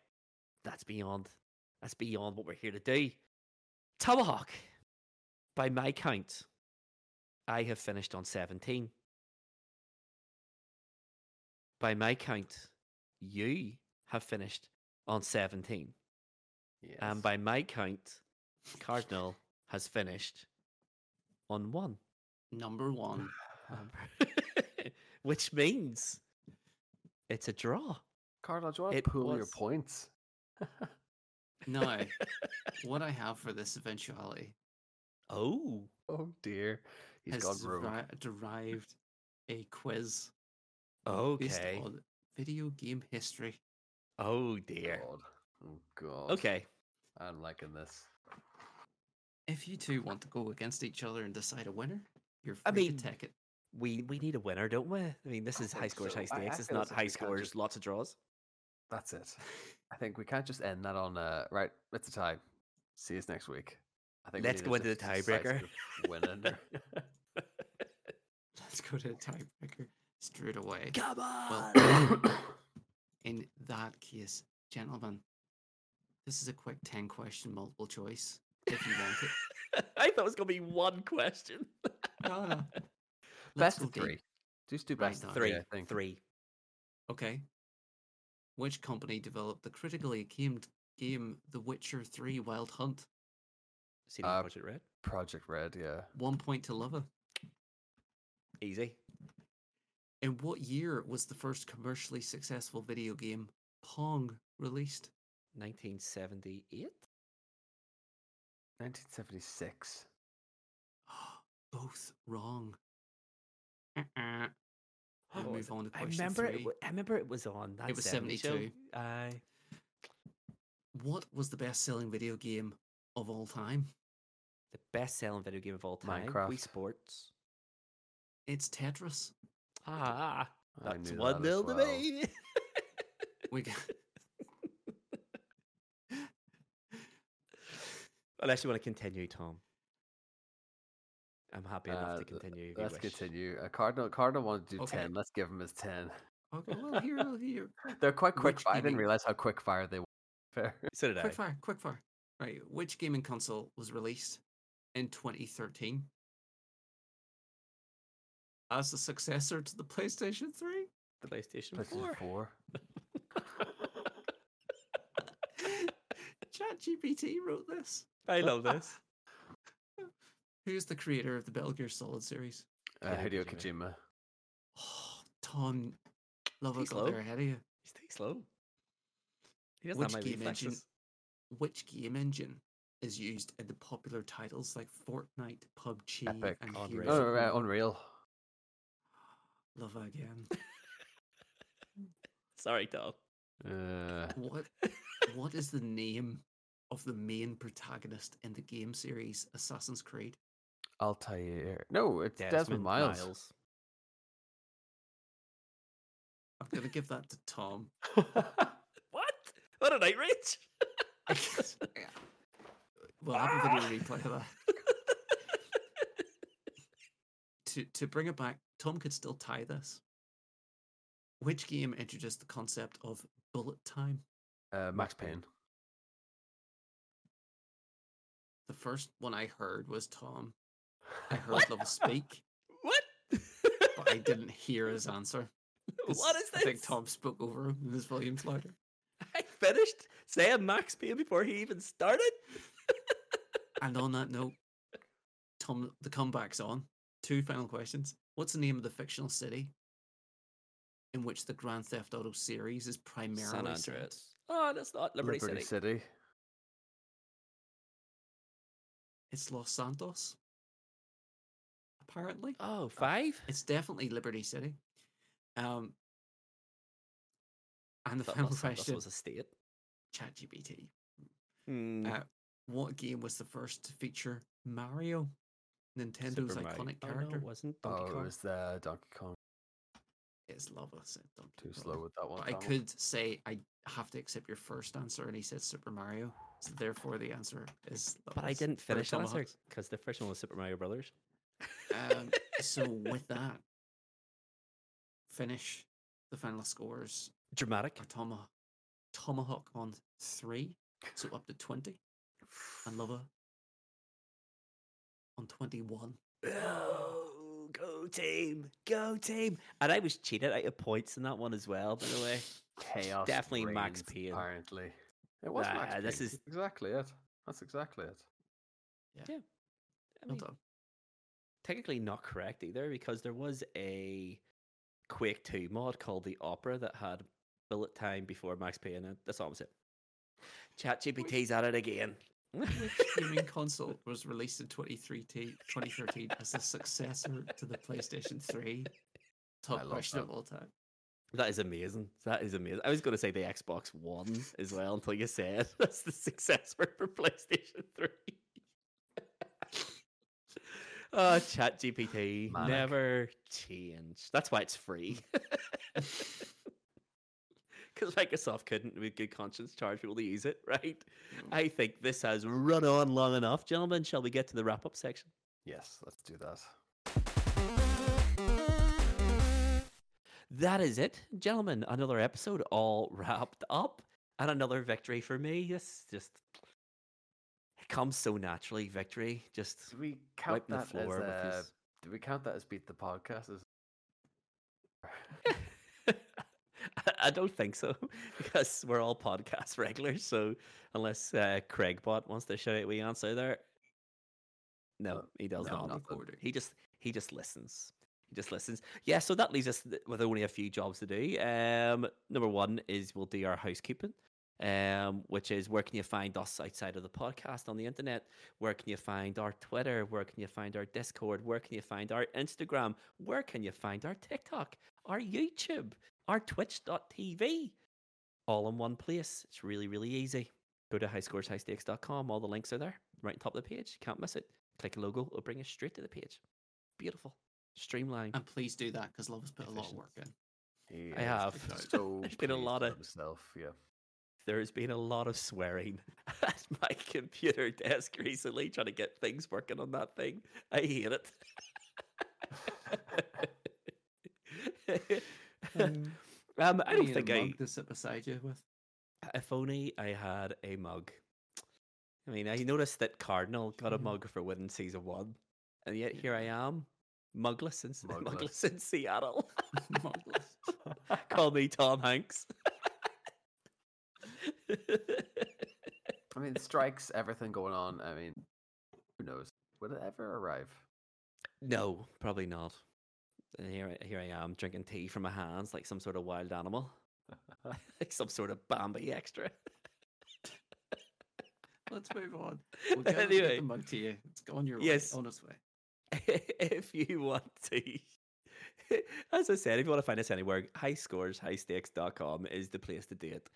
that's beyond. That's beyond what we're here to do. Tomahawk. By my count, I have finished on 17. By my count, you have finished on 17. Yes. And by my count, Cardinal has finished on one. Number one. Which means it's a draw. Cardinal, do you want to it pool your points? no. what I have for this eventuality Oh, Oh dear, he's has gone rogue. deri- derived a quiz based okay. on video game history. Oh dear. God. Oh god. Okay. I'm liking this. If you two want to go against each other and decide a winner, you're free I mean, to take it. We we need a winner, don't we? I mean, this is high think scores, so. high I- I stakes. It's not high we can't scores, just- lots of draws. That's it. I think we can't just end that on uh right. It's a tie. See us next week. I think Let's go into the tiebreaker. decisive. Let's go to a tiebreaker straight away. Come on. Well, in that case, gentlemen, this is a quick 10 question multiple choice if you want it. I thought it was gonna be one question. No, no. Let's best go of deep. three. Just do best now. of Three, three. I think. three. Okay. Which company developed the critically acclaimed game The Witcher 3 Wild Hunt? CD Uh, Projekt Red. Projekt Red. Yeah. One point to Luvva. Easy. In what year was the first commercially successful video game Pong released? 1978. 1976. Both wrong. Uh-uh. we'll move on to I question remember. It, three. w- I remember it was on. That was 70 72. Aye. What was the best-selling video game of all time? the best-selling video game of all time. Wii Minecraft. Sports. It's Tetris. Ah, that's one that as nil to well. me. We got, Unless you want to continue, Tom. I'm happy enough Uh, to continue. If Let's wish. continue. Uh, Cardinal Cardinal wanted to do Okay. ten. Let's give him his ten. okay, well, here, well, here. They're quite quick. Which fire. I didn't realize how quick fire they were. Fair. So did I. Quick fire, quick fire. Right, which gaming console was released in 2013 as the successor to the PlayStation 3? The PlayStation PlayStation 4. Four. ChatGPT wrote this. I love this. Who's the creator of the Metal Gear Solid series? Uh, Hideo Hideo Kojima. Kojima. Oh, Tom, love He's it got there ahead of you. He's too slow. He doesn't Which have my game engine? Reflexes. Which game engine is used in the popular titles like Fortnite, PUBG, Epic. and Unreal. Heroes Oh, of right, War? Unreal. Love again. Sorry, Tom. Uh, What what is the name of the main protagonist in the game series Assassin's Creed? Altair. No, it's Desmond, Desmond Miles. I'm gonna give that to Tom. What? What an outrage! Yeah. We'll have a video replay of that. To to bring it back, Tom could still tie this. Which game introduced the concept of bullet time? uh, Max Payne. The first one I heard was Tom. I heard Love Speak, what? but I didn't hear his answer. What is this? I think Tom spoke over him and his volume's louder. I finished saying Max Payne before he even started. And on that note, Tom, the comeback's on. Two final questions. What's the name of the fictional city in which the Grand Theft Auto series is primarily San set? Andreas. Oh, that's not Liberty, Liberty City. City. It's Los Santos. Apparently, Oh, five? it's definitely Liberty City. Um, and the Thought final question: was a state. ChatGPT. Hmm. Uh, what game was the first to feature Mario, Nintendo's Super Mario. iconic Oh, no, character? it wasn't Donkey Oh, it Kong. was the Donkey Kong. It's said Donkey Too Kong. slow with that one. I could say I have to accept your first answer, and he said Super Mario. So therefore, the answer is. But I didn't finish the answer because the first one was Super Mario Brothers. Um, so with that, finish the final scores Dramatic. are Tomahawk, Tomahawk on three, so up to twenty, and Luvva on twenty-one. Oh, go team, go team! And I was cheated out of points in that one as well, by the way. Chaos. definitely Max reigns, Payne. Apparently, it was Max Nah, this Payne. is- exactly it. That's exactly it. I mean, done. technically not correct either because there was a Quake 2 mod called the Opera that had bullet time before Max Payne. That's all I'm saying. ChatGPT's at it again. Which gaming console was released in 2013 2013 as the successor to the PlayStation 3? Top question that. of all time. That is amazing. That is amazing. I was going to say the Xbox One as well until you said that's the successor for PlayStation 3. oh, ChatGPT never change. That's why it's free. Because Microsoft couldn't, with good conscience, charge people to use it, right? I think this has run on long enough, gentlemen. Shall we get to the wrap up section? Yes, let's do that. That is it, gentlemen. Another episode all wrapped up, and another victory for me. This just it comes so naturally. Victory, just Do we count that floor as uh, his. do we count that as beat the podcast? As I don't think so because we're all podcast regulars. So unless uh, Craigbot wants to shout out we answer there, no, he does no, not. He just he just listens. He just listens. Yeah, so that leaves us with only a few jobs to do. Um, number one is we'll do our housekeeping. Um, which is where can you find us outside of the podcast on the internet? Where can you find our Twitter? Where can you find our Discord? Where can you find our Instagram? Where can you find our TikTok? our YouTube, our twitch.tv, all in one place. It's really, really easy. Go to highscoreshighstakes.com. All the links are there, right on top of the page. Can't miss it. Click a logo, it'll bring you straight to the page. Beautiful. Streamlined. And please do that because Love has put a lot of work in. He I have. So There's been a lot of- himself. Yeah. There's been a lot of swearing at my computer desk recently, trying to get things working on that thing. I hate it. um, I don't need a think I. mug to sit beside you with. If only I had a mug. I mean, I noticed that Cardinal got a Mhm. mug for winning season one, and yet here I am, mugless in, Mugless. mugless in Seattle. Mugless. Call me Tom Hanks. I mean, strikes, everything going on. I mean, who knows? Will it ever arrive? no, probably not. And here, I- here I am drinking tea from my hands like some sort of wild animal, like some sort of Bambi extra. Let's move on. We'll get, we'll get Anyway. the mug to you. It's on your Yes. way. On its way. if you want to, as I said, if you want to find us anywhere, high scores, highstakes.com is the place to do it.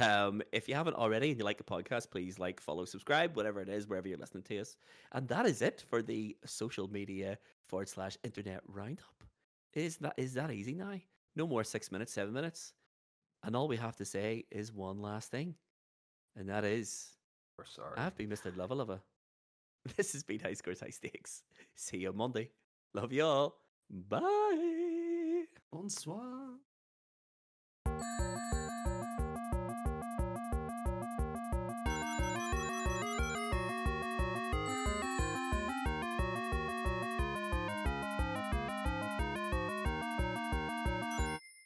Um, if you haven't already and you like the podcast, please like, follow, subscribe, whatever it is, wherever you're listening to us. And that is it for the social media forward slash internet roundup. Is that is that easy now? No more six minutes, seven minutes. And all we have to say is one last thing. And that is We're sorry. I've been Mr. Luvva Luvva. This has been High Scores High Stakes. See you on Monday. Love you all. Bye. Bonsoir.